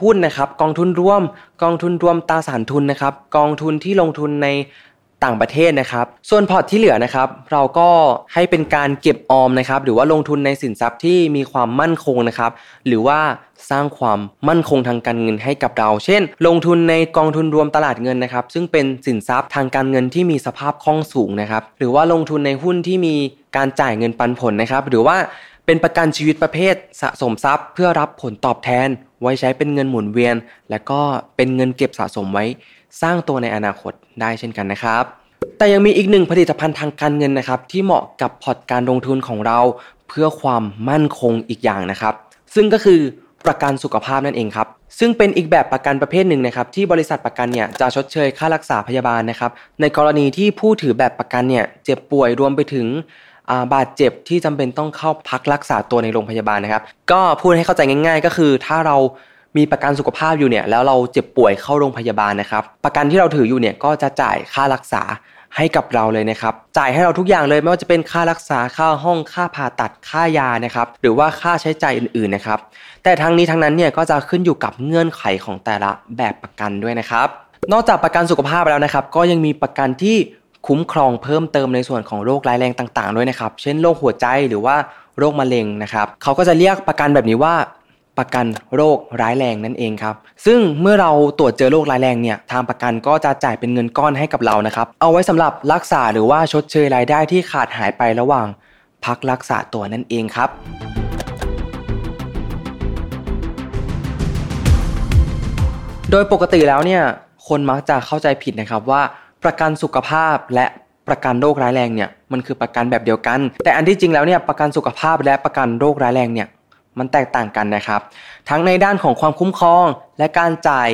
หุ้นนะครับกองทุนรวม กองทุนรวมตราสารทุนนะครับ กองทุนที่ลงทุนในต่างประเทศนะครับ ส่วนพอร์ตที่เหลือนะครับ เราก็ให้เป็นการเก็บออมนะครับ หรือว่าลงทุนในสินทรัพย์ที่มีความมั่นคงนะครับ หรือว่าสร้างความมั่นคงทางการเงินให้กับเรา เช่น ลงทุนในกองทุนรวมตลาดเงินนะครับ ซึ่งเป็นสินทรัพย์ทางการเงินที่มีสภาพคล่องสูงนะครับ หรือว่าลงทุนในหุ้นที่มี การจ่ายเงินปันผลนะครับ หรือว่าเป็นประกันชีวิตประเภทสะสมทรัพย์ เพื่อรับผลตอบแทน ไว้ใช้เป็นเงินหมุนเวียน และก็เป็นเงินเก็บสะสมไว้ สร้างตัวในอนาคตได้เช่นกันนะครับ แต่ยังมีอีกหนึ่งผลิตภัณฑ์ทางการเงินนะครับ ที่เหมาะกับพอร์ตการลงทุนของเรา เพื่อความมั่นคงอีกอย่างนะครับ ซึ่งก็คือประกันสุขภาพนั่นเองครับ ซึ่งเป็นอีกแบบประกันประเภทหนึ่งนะครับ ที่บริษัทประกันเนี่ยจะชดเชยค่ารักษาพยาบาลนะครับ ในกรณีที่ผู้ถือแบบประกันเนี่ยเจ็บป่วยรวมไปถึง บาดเจ็บที่จำเป็นต้องเข้าพักรักษาตัวในโรงพยาบาลนะครับ ก็พูดให้เข้าใจง่าย ๆ ก็คือถ้าเรามีประกันสุขภาพอยู่เนี่ยแล้วเราเจ็บป่วยเข้าโรงพยาบาลนะครับ ประกันที่เราถืออยู่เนี่ยก็จะจ่ายค่ารักษาให้กับเราเลยนะครับ จ่ายให้เราทุกอย่างเลยไม่ว่าจะเป็นค่ารักษาค่าห้องค่าผ่าตัดค่ายานะครับ หรือว่าค่าใช้จ่ายอื่นๆนะครับ แต่ทั้งนี้ทั้งนั้นเนี่ยก็จะขึ้นอยู่กับเงื่อนไขของแต่ละแบบประกันด้วยนะครับ นอกจากประกันสุขภาพแล้วนะครับ ก็ยังมีประกันที่ คุ้มครองเพิ่มเติมในส่วนของโรคร้ายแรงต่างๆ ด้วยนะครับ เช่นโรคหัวใจหรือว่าโรคมะเร็งนะครับ เขาก็จะเรียกประกันแบบนี้ว่าประกันโรคร้ายแรงนั่นเองครับ ซึ่งเมื่อเราตรวจเจอโรคร้ายแรงเนี่ย ทางประกันก็จะจ่ายเป็นเงินก้อนให้กับเรานะครับ เอาไว้สำหรับรักษาหรือว่าชดเชยรายได้ที่ขาดหายไประหว่างพักรักษาตัวนั่นเองครับ โดยปกติแล้วเนี่ย คนมักจะเข้าใจผิดนะครับว่า ประกันสุขภาพและประกันโรคร้ายแรงเนี่ยมันคือประกันแบบเดียวกัน แต่อันที่จริงแล้วเนี่ยประกันสุขภาพและประกันโรคร้ายแรงเนี่ยมันแตกต่างกันนะครับ ทั้งในด้านของความคุ้มครองและการจ่าย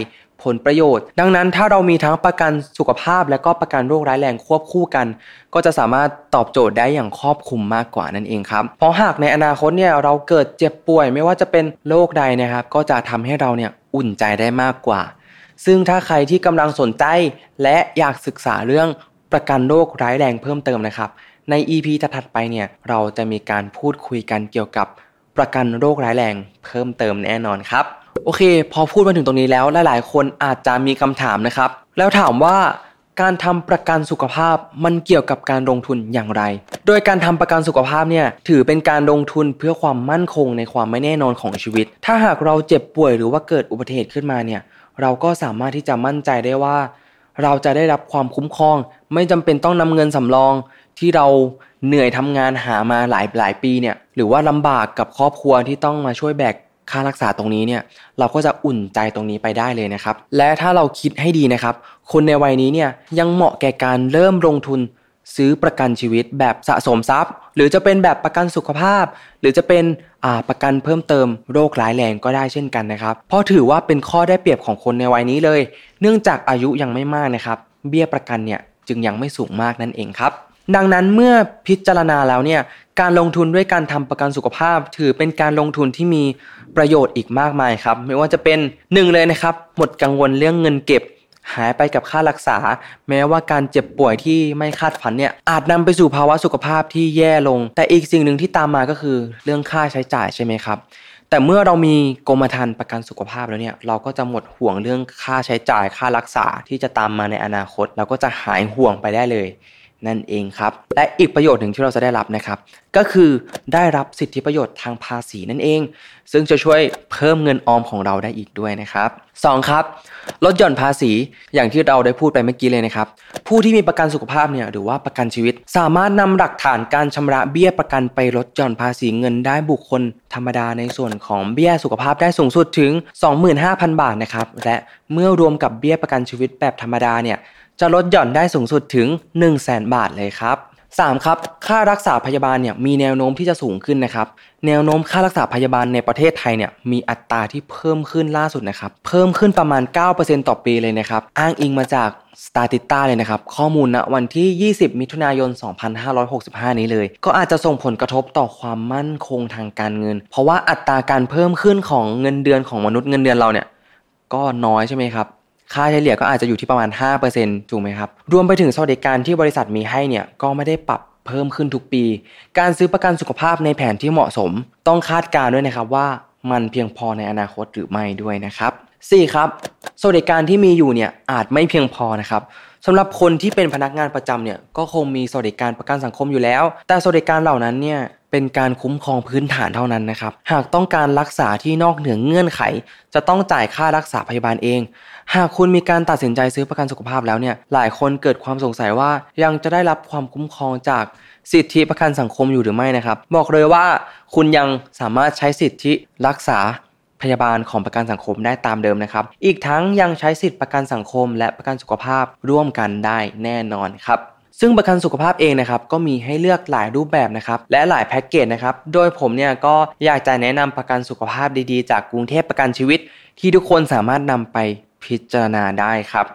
ผลประโยชน์ ดังนั้นถ้าเรามีทั้งประกันสุขภาพ และก็ประกันโรคร้ายแรงควบคู่กัน ก็จะสามารถตอบโจทย์ได้อย่างครอบคลุมมากกว่านั่นเองครับเพราะหากในอนาคตเนี่ยเราเกิดเจ็บป่วย ไม่ว่าจะเป็นโรคใดนะครับ ก็จะทำให้เราเนี่ยอุ่นใจได้มากกว่า ซึ่งถ้าใครที่กำลังสนใจและอยากศึกษาเรื่องประกันโรคร้ายแรงเพิ่มเติมนะครับ ใน EP ถัดไปเนี่ยเราจะมีการพูดคุยกันเกี่ยวกับประกันโรคร้ายแรงเพิ่มเติมแน่นอนครับ โอเค พอพูดมาถึงตรงนี้แล้วหลายๆ คนอาจจะมีคำถามนะครับ แล้วถามว่าการทำประกันสุขภาพมันเกี่ยวกับการลงทุนอย่างไร โดยการทำประกันสุขภาพเนี่ยถือเป็นการลงทุนเพื่อความมั่นคงในความไม่แน่นอนของชีวิต ถ้าหากเราเจ็บป่วยหรือว่าเกิดอุบัติเหตุขึ้นมาเนี่ย เราก็สามารถที่จะมั่นใจได้ว่า เราจะได้รับความคุ้มครอง ไม่จำเป็นต้องนำเงินสำรองที่เราเหนื่อยทำงานหามาหลายหลายปีเนี่ยหรือว่าลำบากกับครอบครัวที่ต้องมาช่วยแบกค่ารักษาตรงนี้เนี่ยเราก็จะอุ่นใจตรงนี้ไปได้เลยนะครับ และถ้าเราคิดให้ดีนะครับ คนในวัยนี้เนี่ยยังเหมาะแก่การเริ่มลงทุน ซื้อประกันชีวิตแบบสะสมทรัพย์ หรือจะเป็นแบบประกันสุขภาพ หรือจะเป็นประกันเพิ่มเติมโรคร้ายแรงก็ได้เช่นกันนะครับ เพราะถือว่าเป็นข้อได้เปรียบของคนในวัยนี้เลย เนื่องจากอายุยังไม่มากนะครับ เบี้ยประกันเนี่ยจึงยังไม่สูงมากนั่นเองครับ ดังนั้นเมื่อพิจารณาแล้วเนี่ยการลงทุนด้วยการทำประกันสุขภาพ ถือเป็นการลงทุนที่มีประโยชน์อีกมากมายครับ ไม่ว่าจะเป็นหนึ่งเลยนะครับหมดกังวลเรื่องเงินเก็บ หายไปกับค่ารักษา แม้ว่าการเจ็บป่วยที่ไม่คาดฝันเนี่ยอาจนำไปสู่ภาวะสุขภาพที่แย่ลง แต่อีกสิ่งหนึ่งที่ตามมาก็คือเรื่องค่าใช้จ่ายใช่ไหมครับ แต่เมื่อเรามีกรมธรรม์ประกันสุขภาพแล้วเนี่ยเราก็จะหมดห่วงเรื่องค่าใช้จ่ายค่ารักษาที่จะตามมาในอนาคต เราก็จะหายห่วงไปได้เลย นั่นเองครับ และอีกประโยชน์หนึ่งที่เราจะได้รับนะครับ ก็คือได้รับสิทธิประโยชน์ทางภาษีนั่นเอง ซึ่งจะช่วยเพิ่มเงินออมของเราได้อีกด้วยนะครับ 2. ครับ ลดหย่อนภาษีอย่างที่เราได้พูดไปเมื่อกี้เลยนะครับ ผู้ที่มีประกันสุขภาพเนี่ยหรือว่าประกันชีวิต สามารถนำหลักฐานการชำระเบี้ยประกันไปลดหย่อนภาษีเงินได้บุคคลธรรมดาในส่วนของเบี้ยสุขภาพได้สูงสุดถึง 25,000 บาทนะครับและเมื่อรวมกับเบี้ยประกันชีวิตแบบธรรมดาเนี่ย จะลดหย่อนได้สูงสุดถึง 1 0 0 0 0แบาทเลยครับ 3. ครับ ค่ารักษาพยาบาลเนี่ยมีแนวโน้มที่จะสูงขึ้นนะครับ แนวโน้มค่ารักษาพยาบาลในประเทศไทยเนี่ยมีอัตราที่เพิ่มขึ้นล่าสุดนะครับ เพิ่มขึ้นประมาณ 9%ต่อปีเลยนะครับ อ้างอิงมาจากสตาติต้าเลยนะครับ ข้อมูลณวันที่ 20 มิถุนายน 2565 นี้เลย ก็อาจจะส่งผลกระทบต่อความมั่นคงทางการเงิน เพราะว่าอัตราการเพิ่มขึ้นของเงินเดือนของมนุษย์เงินเดือนเราเนี่ยก็น้อยใช่ไหมครับ ค่าเฉลี่ยก็อาจจะอยู่ที่ประมาณ 5%ถูกไหมครับ รวมไปถึงสวัสดิการที่บริษัทมีให้เนี่ยก็ไม่ได้ปรับเพิ่มขึ้นทุกปี การซื้อประกันสุขภาพในแผนที่เหมาะสม ต้องคาดการด้วยนะครับว่ามันเพียงพอในอนาคตหรือไม่ด้วยนะครับ 4. ครับสวัสดิการที่มีอยู่เนี่ยอาจไม่เพียงพอนะครับสำหรับคนที่เป็นพนักงานประจำเนี่ยก็คงมีสวัสดิการประกันสังคมอยู่แล้ว แต่สวัสดิการเหล่านั้นเนี่ย เป็นการคุ้มครองพื้นฐานเท่านั้นนะครับ หากต้องการรักษาที่นอกเหนือเงื่อนไข จะต้องจ่ายค่ารักษาพยาบาลเอง หากคุณมีการตัดสินใจซื้อประกันสุขภาพแล้วเนี่ย หลายคนเกิดความสงสัยว่ายังจะได้รับความคุ้มครองจากสิทธิประกันสังคมอยู่หรือไม่นะครับ บอกเลยว่าคุณยังสามารถใช้สิทธิรักษาพยาบาลของประกันสังคมได้ตามเดิมนะครับ อีกทั้งยังใช้สิทธิประกันสังคม และประกันสุขภาพร่วมกันได้แน่นอนครับ ซึ่งประกันสุขภาพเองนะครับก็มีให้เลือกหลายรูปแบบนะครับและหลายแพ็กเกจนะครับโดยผมเนี่ยก็อยากจะแนะนำประกันสุขภาพดีๆ จากกรุงเทพประกันชีวิต ที่ทุกคนสามารถนำไปพิจารณาได้ครับ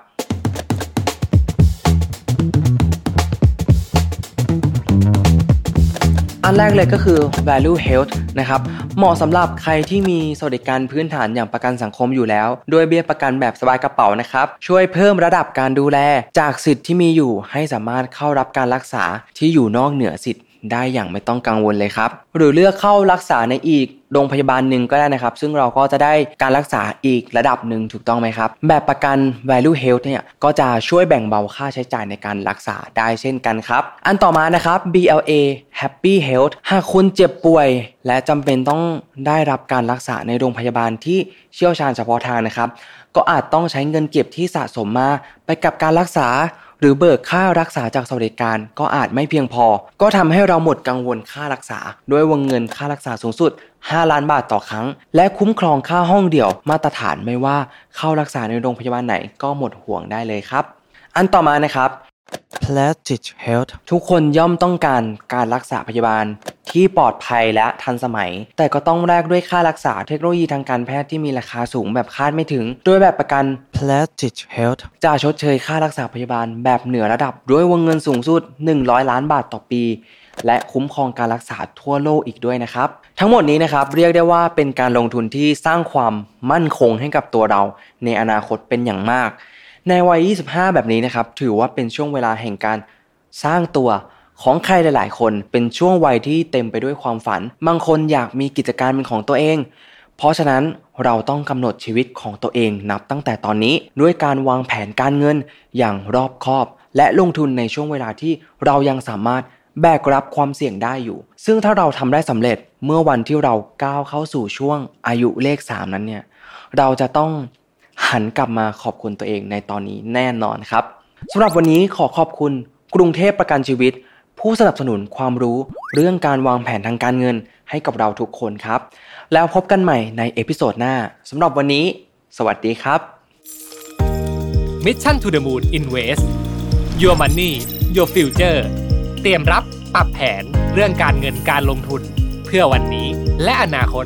อันแรกเลยก็คือ value health นะครับเหมาะสำหรับใครที่มีสวัสดิการพื้นฐานอย่างประกันสังคมอยู่แล้วด้วยเบี้ยประกันแบบสบายกระเป๋านะครับ ช่วยเพิ่มระดับการดูแล จากสิทธิ์ที่มีอยู่ให้สามารถเข้ารับการรักษาที่อยู่นอกเหนือสิทธิ์ได้อย่างไม่ต้องกังวลเลยครับ หรือเลือกเข้ารักษาในอีก โรงพยาบาลหนึ่งก็ได้นะครับ ซึ่งเราก็จะได้การรักษาอีกระดับหนึ่งถูกต้องไหมครับ แบบประกัน value health เนี่ยก็จะช่วยแบ่งเบาค่าใช้จ่ายในการรักษาได้เช่นกันครับ อันต่อมานะครับ BLA Happy Health หากคุณเจ็บป่วย และจำเป็นต้องได้รับการรักษาในโรงพยาบาลที่เชี่ยวชาญเฉพาะทางนะครับ ก็อาจต้องใช้เงินเก็บที่สะสมมาไปกับการรักษา หรือเบิกค่ารักษาจากสวัสดิการก็อาจไม่เพียงพอ ก็ทำให้เราหมดกังวลค่ารักษา ด้วยวงเงินค่ารักษาสูงสุด 5 ล้านบาทต่อครั้ง และคุ้มครองค่าห้องเดี่ยวมาตรฐานไม่ว่าเข้ารักษาในโรงพยาบาลไหนก็หมดห่วงได้เลยครับ อันต่อมานะครับ Plastic Health ทุกคนย่อมต้องการการรักษาพยาบาลที่ปลอดภัยและทันสมัย แต่ก็ต้องแลกด้วยค่ารักษาเทคโนโลยีทางการแพทย์ที่มีราคาสูงแบบคาดไม่ถึงโดยแบบประกัน Plastic Health จะชดเชยค่ารักษาพยาบาลแบบเหนือระดับ ด้วยวงเงินสูงสุด 100 ล้านบาทต่อปี และคุ้มครองการรักษาทั่วโลกอีกด้วยนะครับ ทั้งหมดนี้นะครับเรียกได้ว่าเป็นการลงทุนที่สร้างความมั่นคงให้กับตัวเรา ในอนาคตเป็นอย่างมาก ในวัย 25 แบบนี้นะครับ ถือว่าเป็นช่วงเวลาแห่งการสร้างตัวของใครหลาย ๆ คน เป็นช่วงวัยที่เต็มไปด้วยความฝัน บางคนอยากมีกิจการเป็นของตัวเอง เพราะฉะนั้นเราต้องกำหนดชีวิตของตัวเองนับตั้งแต่ตอนนี้ ด้วยการวางแผนการเงินอย่างรอบคอบ และลงทุนในช่วงเวลาที่เรายังสามารถแบกรับความเสี่ยงได้อยู่ ซึ่งถ้าเราทำได้สำเร็จเมื่อวันที่เราก้าวเข้าสู่ช่วงอายุเลข 3 นั้นเนี่ย เราจะต้อง หันกลับมาขอบคุณตัวเองในตอนนี้แน่นอนครับสำหรับวันนี้ขอขอบคุณกรุงเทพประกันชีวิต ผู้สนับสนุนความรู้เรื่องการวางแผนทางการเงินให้กับเราทุกคนครับ แล้วพบกันใหม่ใน episode หน้าสำหรับวันนี้ สวัสดีครับ Mission to the Moon Invest Your Money Your Future เตรียมรับปรับแผนเรื่องการเงินการลงทุน เพื่อวันนี้และอนาคต